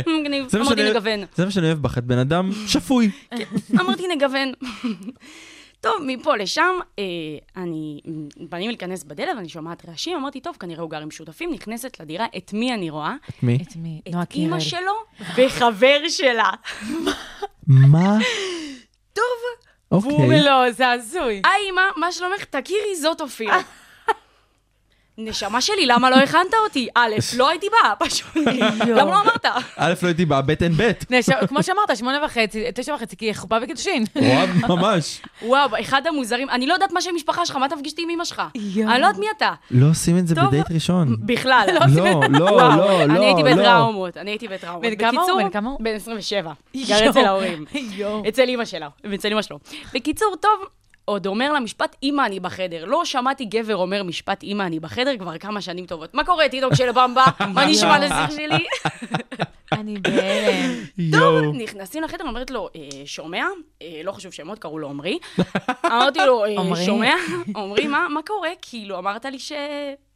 אמרתי נגוון. זה מה שאני אוהב בך, את בן אדם שפוי. אמרתי נגוון. טוב, מפה לשם, אה, אני, באים להיכנס בדלת ואני שומעת רעשים, אמרתי, טוב, כנראה הוא גר עם שותפים, נכנסת לדירה, את מי אני רואה? את מי? את מי? נועה את קירל. אימא שלו וחבר שלה. מה? טוב, והוא אוקיי. אומר לו, זה הזוי. היי אמא, מה שלומך? תכירי, זאת אופיר. נשמה שלי, למה לא הכנת אותי? א', לא הייתי באה, פשוט. למה לא אמרת? א', לא הייתי בבטן ב'. נש- כמו שאמרת, שמונה וחצי, תשע וחצי, כי חופה וקידושין. וואו, ממש. וואו, אחד המוזרים, אני לא יודעת מה שם משפחה שלך, מה תפגישתי עם אמא שלך? אני לא יודעת מי אתה. לא עושים את זה. בדייט ראשון. בכלל. לא, לא, לא, לא, אני הייתי לא. בטראומות, אני הייתי בטראומות. בן כמה הוא? בקיצור, בן כמה הוא? בן 27. יואו. גר אצל ההורים. אצל אימא שלו. בקיצור, טוב, עוד אומר לה משפט, אמא, אני בחדר. לא שמעתי גבר אומר משפט, אמא, אני בחדר כבר כמה שנים טובות. מה קורה, טיקטוק של במבה? מה נשמע לשיח שלי? אני בהלם. יואו. נכנסים לחדר, אומרת לו, "אה, שומע? אה, לא חשוב שמות, קראו לו עמרי. אמרתי לו, "אה. שומע? עמרי, מה קורה? כאילו, אמרת לי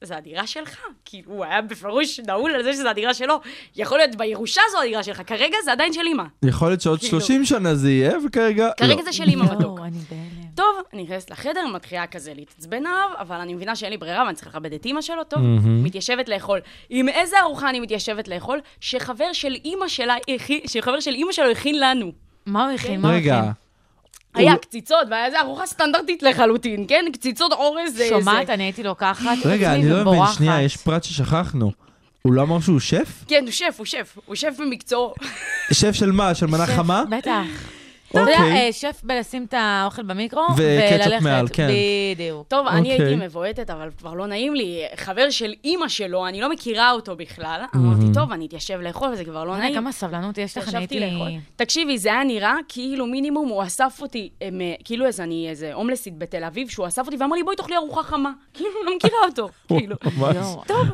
שזה הדירה שלך. כאילו, הוא היה בפירוש נעול על זה שזו הדירה שלו. יכול להיות בירושה זו הדירה שלך, כרגע זה עדיין של אמא. יכול להיות שעוד כאילו. 30 שנה זה יהיה, וכרגע... כרגע לא. זה של מתוק. יואו, אני בהלם. טוב, אני נכנסת לחדר, מתחילה כזה להתעצבן עליו, אבל אני מבינה שאין לי ברירה ואני צריכה לכבד את אימא שלו, טוב, מתיישבת לאכול. עם איזה ארוחה אני מתיישבת לאכול? שחבר של אימא אימא שלו הכין לנו. מה הוא הכין? מה הוא רגע, הכין? היה קציצות, והיה איזה ארוחה סטנדרטית לחלוטין, כן? קציצות אורז זה... שומעת, אני הייתי לוקחת רגע, אני לא מבין. שנייה, יש פרט ששכחנו. הוא לא אמר שהוא שף? כן, הוא שף, הוא שף. הוא שף במקצועו. שף של מה? של מנה חמה? בטח. אתה יודע, אוקיי. אה, שף בלשים את האוכל במיקרו, וללכת. מעל, כן. בדיוק. טוב, אני אוקיי. הייתי מבועטת, אבל כבר לא נעים לי. חבר של אימא שלו, אני לא מכירה אותו בכלל. אמרתי, טוב, אני אתיישב לאכול, וזה כבר לא וואלה, נעים. כמה סבלנות יש לך, אני. לאכול. תקשיבי, זה היה נראה כאילו מינימום הוא אסף אותי, אה, כאילו איזה אני איזה הומלסית בתל אביב, שהוא אסף אותי ואמר לי, בואי תאכלי ארוחה חמה. כאילו, לא מכירה אותו. כאילו. יואו, טוב,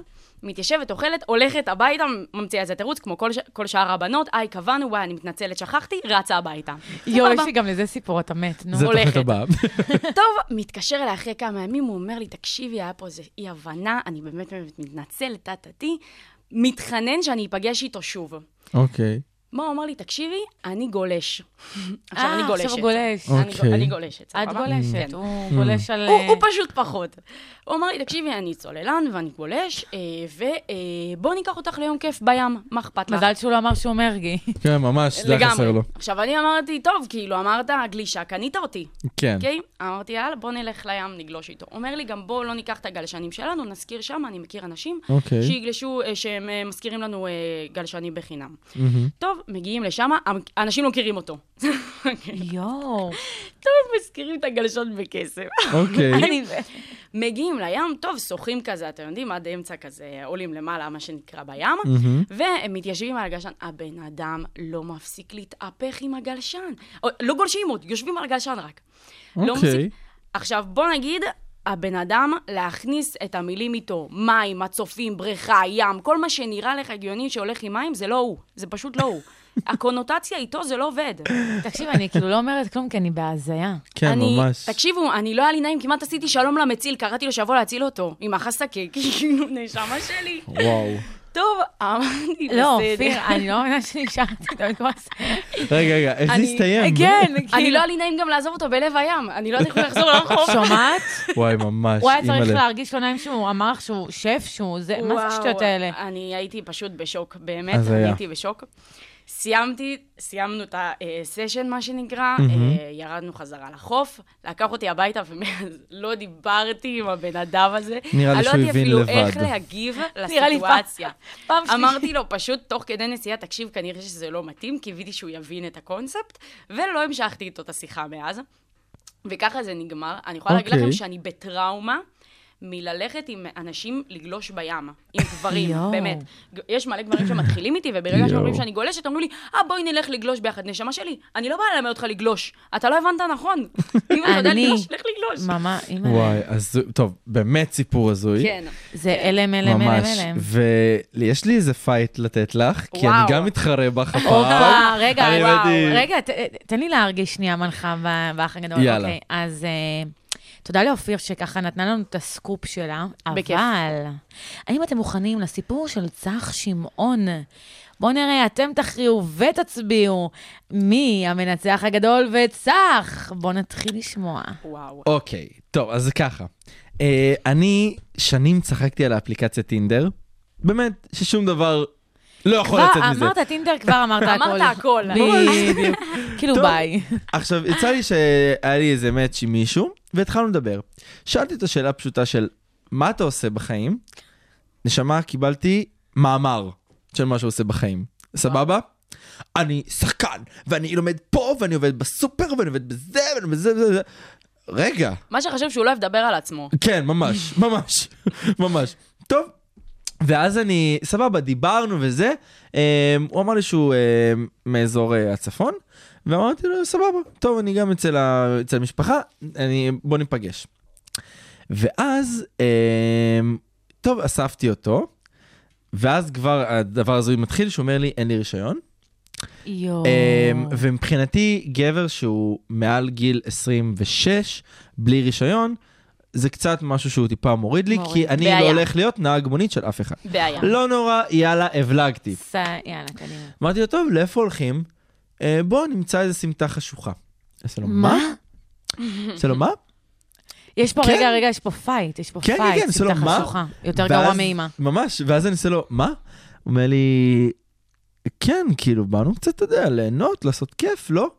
מתיישבת, אוכלת, הולכת הביתה, ממציאה איזה תירוץ, כמו כל, ש... כל שאר הבנות, היי, קבענו, וואי, אני מתנצלת, שכחתי, רצה הביתה. יואו, יש. לי גם לזה סיפור, אתה מת, נו. זה תוכנית הולכת. הבאה. טוב, מתקשר אליי אחרי כמה ימים, הוא אומר לי, תקשיבי, היה פה איזה אי-הבנה, אני באמת באמת מתנצל, טה-טה-טי, מתחנן שאני אפגש איתו שוב. אוקיי. מה, הוא אמר לי, תקשיבי, אני גולש. עכשיו אה, אני גולשת. עכשיו הוא גולש. אני אוקיי. גול- אני גולשת, את? גולשת, כן. הוא גולש על... הוא אה, פשוט פחות. הוא אמר לי, תקשיבי, אני צוללן ואני גולש, ובוא ניקח אותך ליום כיף בים, מה אכפת לך? מזל שהוא לא אמר שהוא מרגי. כן, ממש, זה היה חסר לו. עכשיו, אני אמרתי, טוב, כאילו, אמרת גלישה, קנית אותי, כן. אוקיי? אמרתי, יאללה, בוא נלך לים, נגלוש איתו. אומר לי, גם בוא לא ניקח את הגלשנים שלנו, נזכיר שם, אני מכיר אנשים אוקיי. שיגלשו, אה, שהם אה, מזכירים לנו אה, גלשנים בחינם. טוב, מגיעים לשם, אנשים לא מכירים אותו. יואו. טוב, מזכירים את הגלשן בכסף. אוקיי. אני... מגיעים לים, טוב, שוחים כזה, אתם יודעים, עד אמצע כזה, עולים למעלה, מה שנקרא בים. והם מתיישבים על הגלשן. הבן אדם לא מפסיק להתהפך עם הגלשן. לא גולשים עוד, יושבים על הגלשן רק. לא אוקיי. עכשיו, בוא נגיד, הבן אדם, להכניס את המילים איתו, מים, מצופים, בריכה, ים, כל מה שנראה לך הגיוני שהולך עם מים, זה לא הוא. זה פשוט לא הוא. הקונוטציה איתו זה לא עובד. תקשיב, אני כאילו לא אומרת כלום, כי אני בהזיה. כן, אני, ממש. תקשיבו, אני לא היה לי נעים, כמעט עשיתי שלום למציל, קראתי לו שיבוא להציל אותו, עם החסקה, כאילו, נשמה שלי. וואו. טוב, אמרתי, לא, בסדר. אופיר, אני לא מאמינה שנשארתי כמו זה. רגע, רגע, איך זה אני- הסתיים? כן, אני כאילו. לא היה לי נעים גם לעזוב אותו בלב הים, אני לא יודעת איך הוא יחזור לרחוב. שומעת? וואי, ממש, הוא היה צריך. להרגיש לא נעים שהוא אמר לך שהוא שף, שהוא זה, מה זה השטויות האלה? אני הייתי פשוט בשוק, באמת, הייתי בשוק. סיימתי, סיימנו את הסשן, מה שנקרא, אה, ירדנו חזרה לחוף, לקח אותי הביתה, ומאז לא דיברתי עם הבן אדם הזה. נראה לי אני לא שהוא הבין אפילו לבד. איך להגיב נראה לי פעם- לסיטואציה. פעם שלישית. אמרתי לו, פשוט תוך כדי נסיעה, תקשיב, כנראה שזה לא מתאים, קיוויתי שהוא יבין את הקונספט, ולא המשכתי איתו את השיחה מאז. וככה זה נגמר. אני יכולה להגיד אוקיי. לכם שאני בטראומה מללכת עם אנשים לגלוש בים, עם גברים. באמת. יש מלא גברים שמתחילים איתי, וברגע. שאומרים שאני גולשת, אמרו לי, אה, בואי נלך לגלוש ביחד. נשמה שלי, אני לא באה ללמד אותך לגלוש. אתה לא הבנת נכון. אם אתה יודע אני- לגלוש, לך לגלוש. ממש, אימא. וואי, אז טוב, באמת סיפור הזוי. כן. זה הלם, הלם, הלם, ממש. הלם. ויש לי איזה fight לתת לך, כי אני. גם מתחרה בך הפעם. הופה, רגע, רגע, תן לי להרגיש שנייה מנחה באח הגדול. יאללה. אוקיי, אז אה, תודה לאופיר שככה נתנה לנו את הסקופ שלה, בכיף. אבל האם אתם מוכנים לסיפור של צח שמעון? בואו נראה, אתם תכריעו ותצביעו מי המנצח הגדול וצח. בואו נתחיל לשמוע. וואו. אוקיי, טוב, אז ככה. אה, אני שנים צחקתי על האפליקציה טינדר. באמת, ששום דבר לא יכול לצאת מזה. אמרת טינדר, כבר אמרת הכל. אמרת הכל. בדיוק. כאילו. ביי. עכשיו, יצא לי שהיה לי איזה מאץ' עם מישהו, והתחלנו לדבר. שאלתי את השאלה הפשוטה של, מה אתה עושה בחיים? נשמה, קיבלתי מאמר של מה שהוא עושה בחיים. סבבה? אני שחקן, ואני לומד פה, ואני עובד בסופר, ואני עובד בזה, ואני עובד בזה, וזה. רגע, מה שחשוב שהוא לא אוהב לדבר על עצמו. כן, ממש, ממש, ממש. טוב, ואז אני, סבבה, דיברנו וזה, אה, הוא אמר לי שהוא אה, מאזור אה, הצפון, ואמרתי לו, סבבה, טוב, אני גם אצל, ה, אצל המשפחה, אני, בוא ניפגש. ואז, אה, טוב, אספתי אותו, ואז כבר הדבר הזה מתחיל, שהוא אומר לי, אין לי רישיון. יואו. אמ, ומבחינתי, גבר שהוא מעל גיל 26, בלי רישיון, זה קצת משהו שהוא טיפה מוריד לי, מוריד. כי אני בעיה. לא הולך להיות נהג מונית של אף אחד. בעיה. לא נורא, יאללה, הבלגתי. ס- יאללה, קדימה. אמרתי לו, טוב, לאיפה הולכים? "אה, בוא נמצא איזה סמטה חשוכה. עושה לו, מה? עושה לו, מה? יש פה, כן. רגע, רגע, יש פה fight, יש פה כן, כן, fight, כן, לו, סמטה מה? חשוכה. יותר ואז- גרוע מאימא. ממש, ואז אני עושה לו, מה? הוא אומר לי, כן, כאילו, באנו קצת, אתה יודע, ליהנות, לעשות כיף, לא?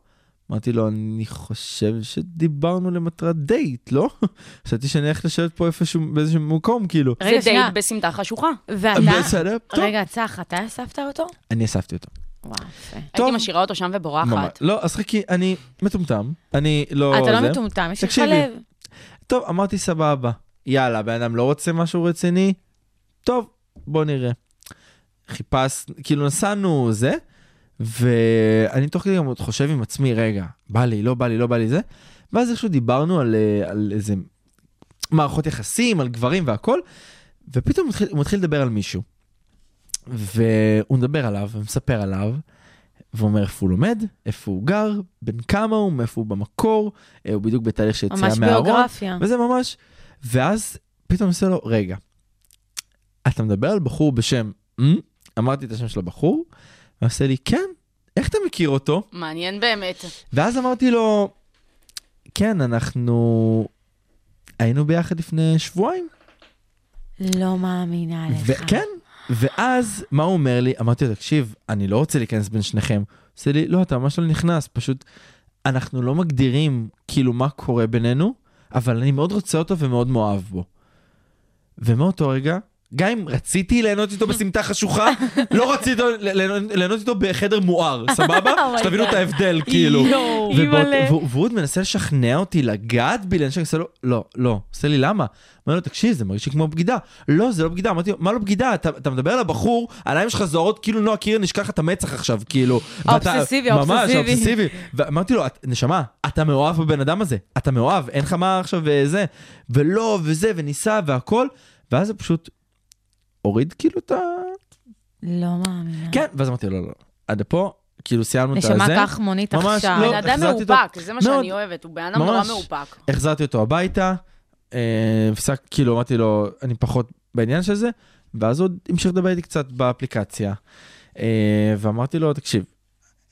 אמרתי לו, אני חושב שדיברנו למטרת דייט, לא? חשבתי שאני הולך לשבת פה איפשהו, באיזשהו מקום, כאילו. רגע, זה. דייט בסמטה חשוכה. ואתה... בסדר, טוב. רגע, צח, אתה אספת אותו? אני אספתי אותו. וואו, יפה. הייתי משאירה אותו שם. ובורחת. לא, אז חכי, אני מטומטם, אני לא... אתה לא. מטומטם, יש לך. לב. טוב, אמרתי סבבה. יאללה, בן אדם לא רוצה משהו רציני? טוב, בוא נראה. חיפש, כאילו נסענו זה, ואני תוך כדי גם עוד חושב עם עצמי, רגע, בא לי, לא בא לי, לא בא לי זה, ואז איכשהו דיברנו על, אה, על איזה מערכות יחסים, על גברים והכל, ופתאום הוא מתחיל, הוא מתחיל לדבר על מישהו. והוא מדבר עליו, ומספר עליו, ואומר איפה הוא לומד, איפה הוא גר, בן כמה הוא, מאיפה הוא במקור, אה, הוא בדיוק בתהליך של יציאה ממש מהארון. ביוגרפיה. וזה ממש, ואז פתאום עושה לו, רגע, אתה מדבר על בחור בשם? אמרתי את השם של הבחור, והוא עושה לי, כן, איך אתה מכיר אותו? מעניין באמת. ואז אמרתי לו, כן, אנחנו היינו ביחד לפני שבועיים. לא מאמינה לך. וכן, ואז מה הוא אומר לי? אמרתי לו, תקשיב, אני לא רוצה להיכנס בין שניכם. הוא עושה לי, לא, אתה ממש לא נכנס, פשוט אנחנו לא מגדירים כאילו מה קורה בינינו, אבל אני מאוד רוצה אותו ומאוד מאוהב בו. ומאותו רגע, גם אם רציתי ליהנות איתו בסמטה חשוכה, לא רציתי ליהנות איתו בחדר מואר, סבבה? Oh שתבינו. את ההבדל, כאילו. והוא עוד מנסה לשכנע אותי לגעת בי, לאנשי עושה לו, לא, לא, עושה לי למה? אומר לו, תקשיב, זה מרגיש לי כמו בגידה. לא, זה לא בגידה. אמרתי לו, מה לא בגידה? אתה, מדבר על הבחור, העיניים שלך זוהרות כאילו נועה נשכח את המצח עכשיו, כאילו. ואתה- האובססיבי, ממש, האובססיבי. האובססיבי. ואמרתי לו, "את- נשמה, אתה מאוהב בבן אדם הזה, אתה מאוהב, אין לך מה עכשיו אה, זה. ולא, וזה, וניסה, והכל. ואז זה פשוט הוריד כאילו את ה... לא מאמינה. כן, ואז אמרתי לו, לא, לא, עד לפה, כאילו סיימנו את הזה. נשמה, קח מונית ממש עכשיו. לא. אדם מאופק, זה מה. שאני אוהבת, הוא בן אדם נורא. מאופק. החזרתי אותו הביתה, אה, הפסק, כאילו אמרתי לו, אני פחות בעניין של זה, ואז עוד המשיך לדבר איתי קצת באפליקציה. אה, ואמרתי לו, תקשיב,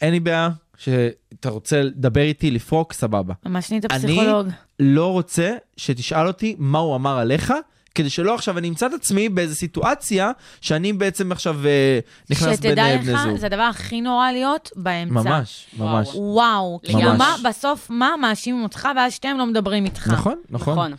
אין לי בעיה שאתה רוצה לדבר איתי, לפרוק, סבבה. ממש נהיית אני- פסיכולוג. לא רוצה שתשאל אותי מה הוא אמר עליך, כדי שלא עכשיו אני אמצא את עצמי באיזו סיטואציה שאני בעצם עכשיו אה, נכנס בין שתדע אה, לך, בני זוג. זה הדבר הכי נורא להיות באמצע. ממש, ממש. וואו, כאילו לגמרי. מה, בסוף, מה מאשימים אותך ואז שתיהם לא מדברים איתך. נכון, נכון. נכון.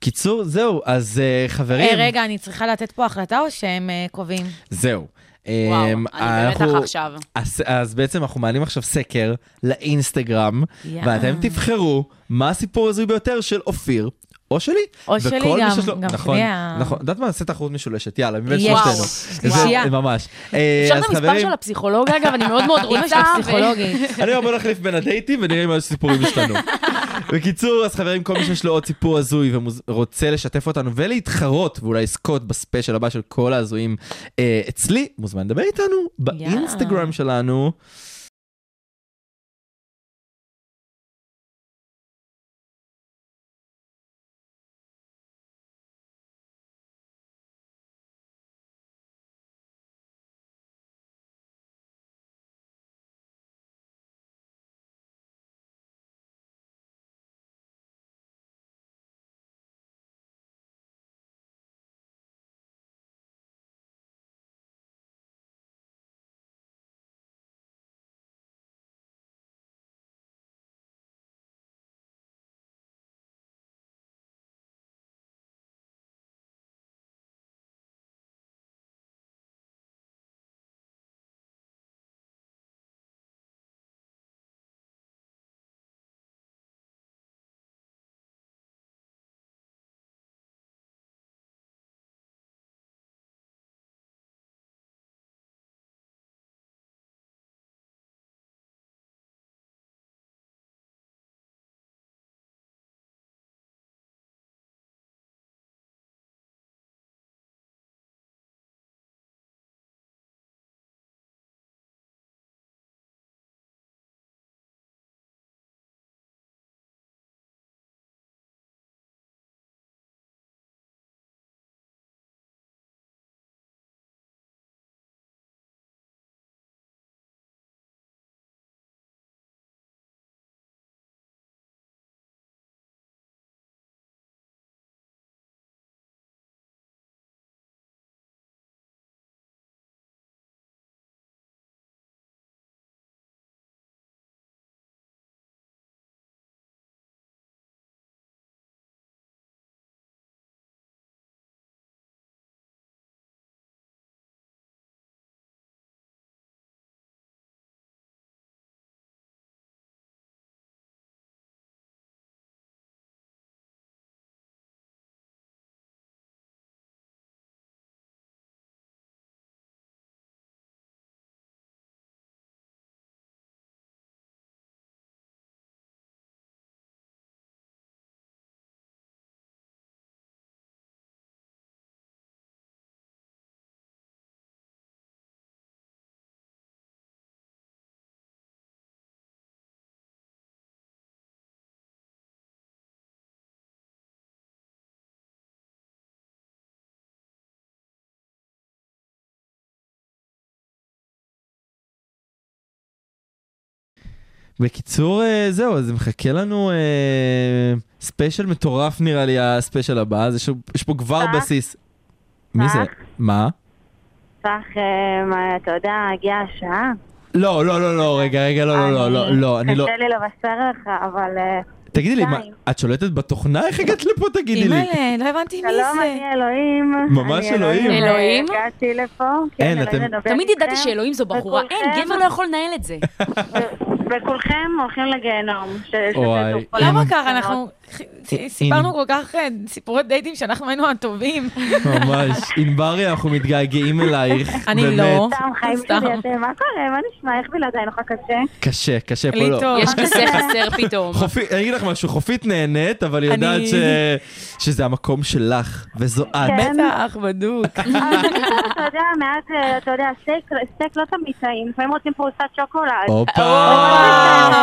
קיצור, זהו, אז אה, חברים, אה, רגע, אני צריכה לתת פה החלטה או שהם אה, קובעים? זהו. וואו, אמ, אני במתח עכשיו. אז, אז בעצם אנחנו מעלים עכשיו סקר לאינסטגרם. ואתם תבחרו מה הסיפור הזוי ביותר של אופיר. או שלי. או שלי גם, שיש לו- גם נכון, שלי ה- נכון. את יודעת מה? נעשה תחרות משולשת, יאללה, מבין. שלושתנו. זה. ממש. אה, אפשר את המספר חברים, של הפסיכולוג, אגב, אני מאוד מאוד אמא רוצה. פסיכולוגית. אני אומר להחליף בין הדייטים ונראה אם הסיפורים השתנו. בקיצור, אז חברים, כל מי שיש לו עוד סיפור הזוי ורוצה לשתף אותנו ולהתחרות ואולי לזכות בספיישל הבא של כל ההזויים אה, אצלי, מוזמן לדבר איתנו באינסטגרם שלנו. בקיצור, אה, זהו, אז מחכה לנו אה, ספיישל מטורף נראה לי, הספיישל הבא, אז יש, יש פה כבר צח? בסיס. מי זה? צח? מה? צח, אה, אתה יודע, הגיעה השעה. לא, לא, לא, לא, רגע, רגע, לא, לא, לא, לא, לא, אני לא... קשה לי לבשר לך, אבל... אה, תגידי לי, מה. את שולטת בתוכנה? איך הגעת לפה, תגידי לי? אימא'לה, לא הבנתי מי שלום, זה. אני אלוהים. ממש אלוהים. אלוהים? הגעתי לפה. כן, אין, אתם- תמיד ידעתי שאלוהים זו בחורה. אין, גבר לא יכול לנהל את זה. וכולכם הולכים לגיהנום. וואי. למה. ככה? אנחנו סיפרנו כל כך אה, סיפורי דייטים שאנחנו היינו הטובים. ממש. ענברי, אנחנו מתגעגעים אלייך. אני. לא. סתם, חיים. שלי, אתם, מה קורה? מה נשמע? איך בלעדיי לך קשה? קשה, קשה פה לא. יש כיסא חסר פתאום. אני אגיד לך משהו, חופית נהנית, אבל היא יודעת. שזה המקום שלך, וזו את. כן. בטח, בדוק. אז אתה יודע, מעט, אה, אתה יודע, סטייק לא תמיד טעים, לפעמים רוצים פרוסת שוקולד. הופה.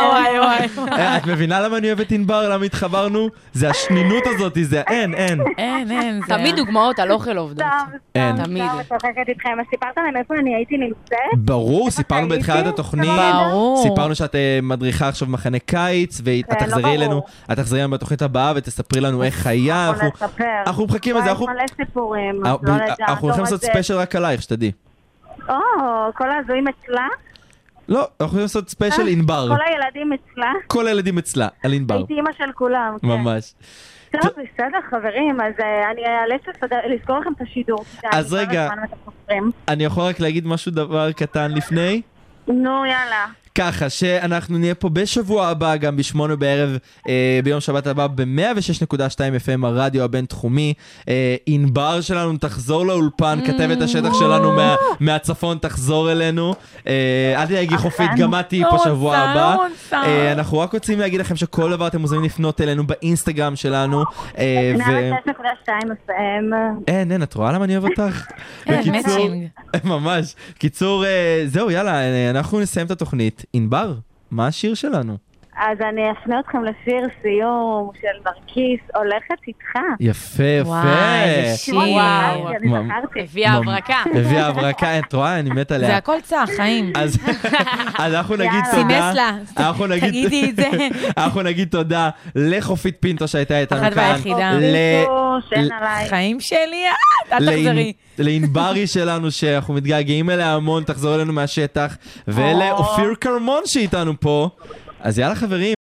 וואי וואי. אה, את מבינה למה אני אוהב את ענבר? למה התחברנו? זה השנינות הזאת, זה אין, אין. אין, אין. תמיד דוגמאות על אוכל עובדות. סתם, אין. סתם, תמיד. סתם, משחקת איתכם. אז סיפרת להם איפה אני הייתי נמצאת? ברור, סיפרנו? בתחילת התוכנית. ברור. סיפרנו שאת אה, מדריכה עכשיו במחנה קיץ, ואת כן, לא תחזרי. אלינו, את תחזרי אלינו בתוכנית הבאה ותספרי לנו איך היה. אנחנו- נספר. אנחנו מחכים לזה, אנחנו- מלא סיפורים. אה, לא לדעת. אנחנו הולכים לעשות ספיישל רק עלייך, שתדעי. או, כל ההזויים אצלה? לא, אנחנו הולכים לעשות ספיישל ענבר. כל הילדים אצלה? כל הילדים אצלה, על ענבר. הייתי אימא של כולם. כן. ממש. טוב, בסדר, חברים, אז אה, אני אאלץ לסגור לכם את השידור. אז רגע. אני יכול רק להגיד משהו דבר קטן לפני? נו, יאללה. ככה שאנחנו נהיה פה בשבוע הבא, גם בשמונה בערב, אה, ביום שבת הבא, ב-106.2 FM, הרדיו הבינתחומי. אה, ענבר שלנו תחזור לאולפן, כתבת השטח שלנו מה, מהצפון תחזור אלינו. אה, אל תדאגי חופית, גם את תהיי פה לא שבוע הבא. לא. אה, אנחנו רק רוצים להגיד לכם שכל דבר אתם מוזמנים לפנות אלינו באינסטגרם שלנו. אה, ו- 106.2 FM. אין, אין, את רואה למה אני אוהב אותך? כן, בקיצור-. ממש. קיצור, אה, זהו, יאללה, אה, אנחנו נסיים את התוכנית. ענבר, מה השיר שלנו? אז אני אפנה אתכם לשיר סיום של נרקיס, הולכת איתך. יפה, יפה. וואי, איזה שיר. וואו, אני זכרתי. הביאה הברקה. הביאה הברקה, את רואה? אני מת זה עליה. הכל צח, חיים. אז אנחנו נגיד. תודה. סימס לה. תגידי את זה. אנחנו נגיד תודה לחופית פינטו שהייתה איתנו אחת כאן. והיחידה. ל- עליי. חיים שלי, אה, אל לענ- תחזרי. לענברי שלנו שאנחנו מתגעגעים אליה המון, תחזור אלינו מהשטח. ולאופיר כרמון שאיתנו פה. אז יאללה חברים,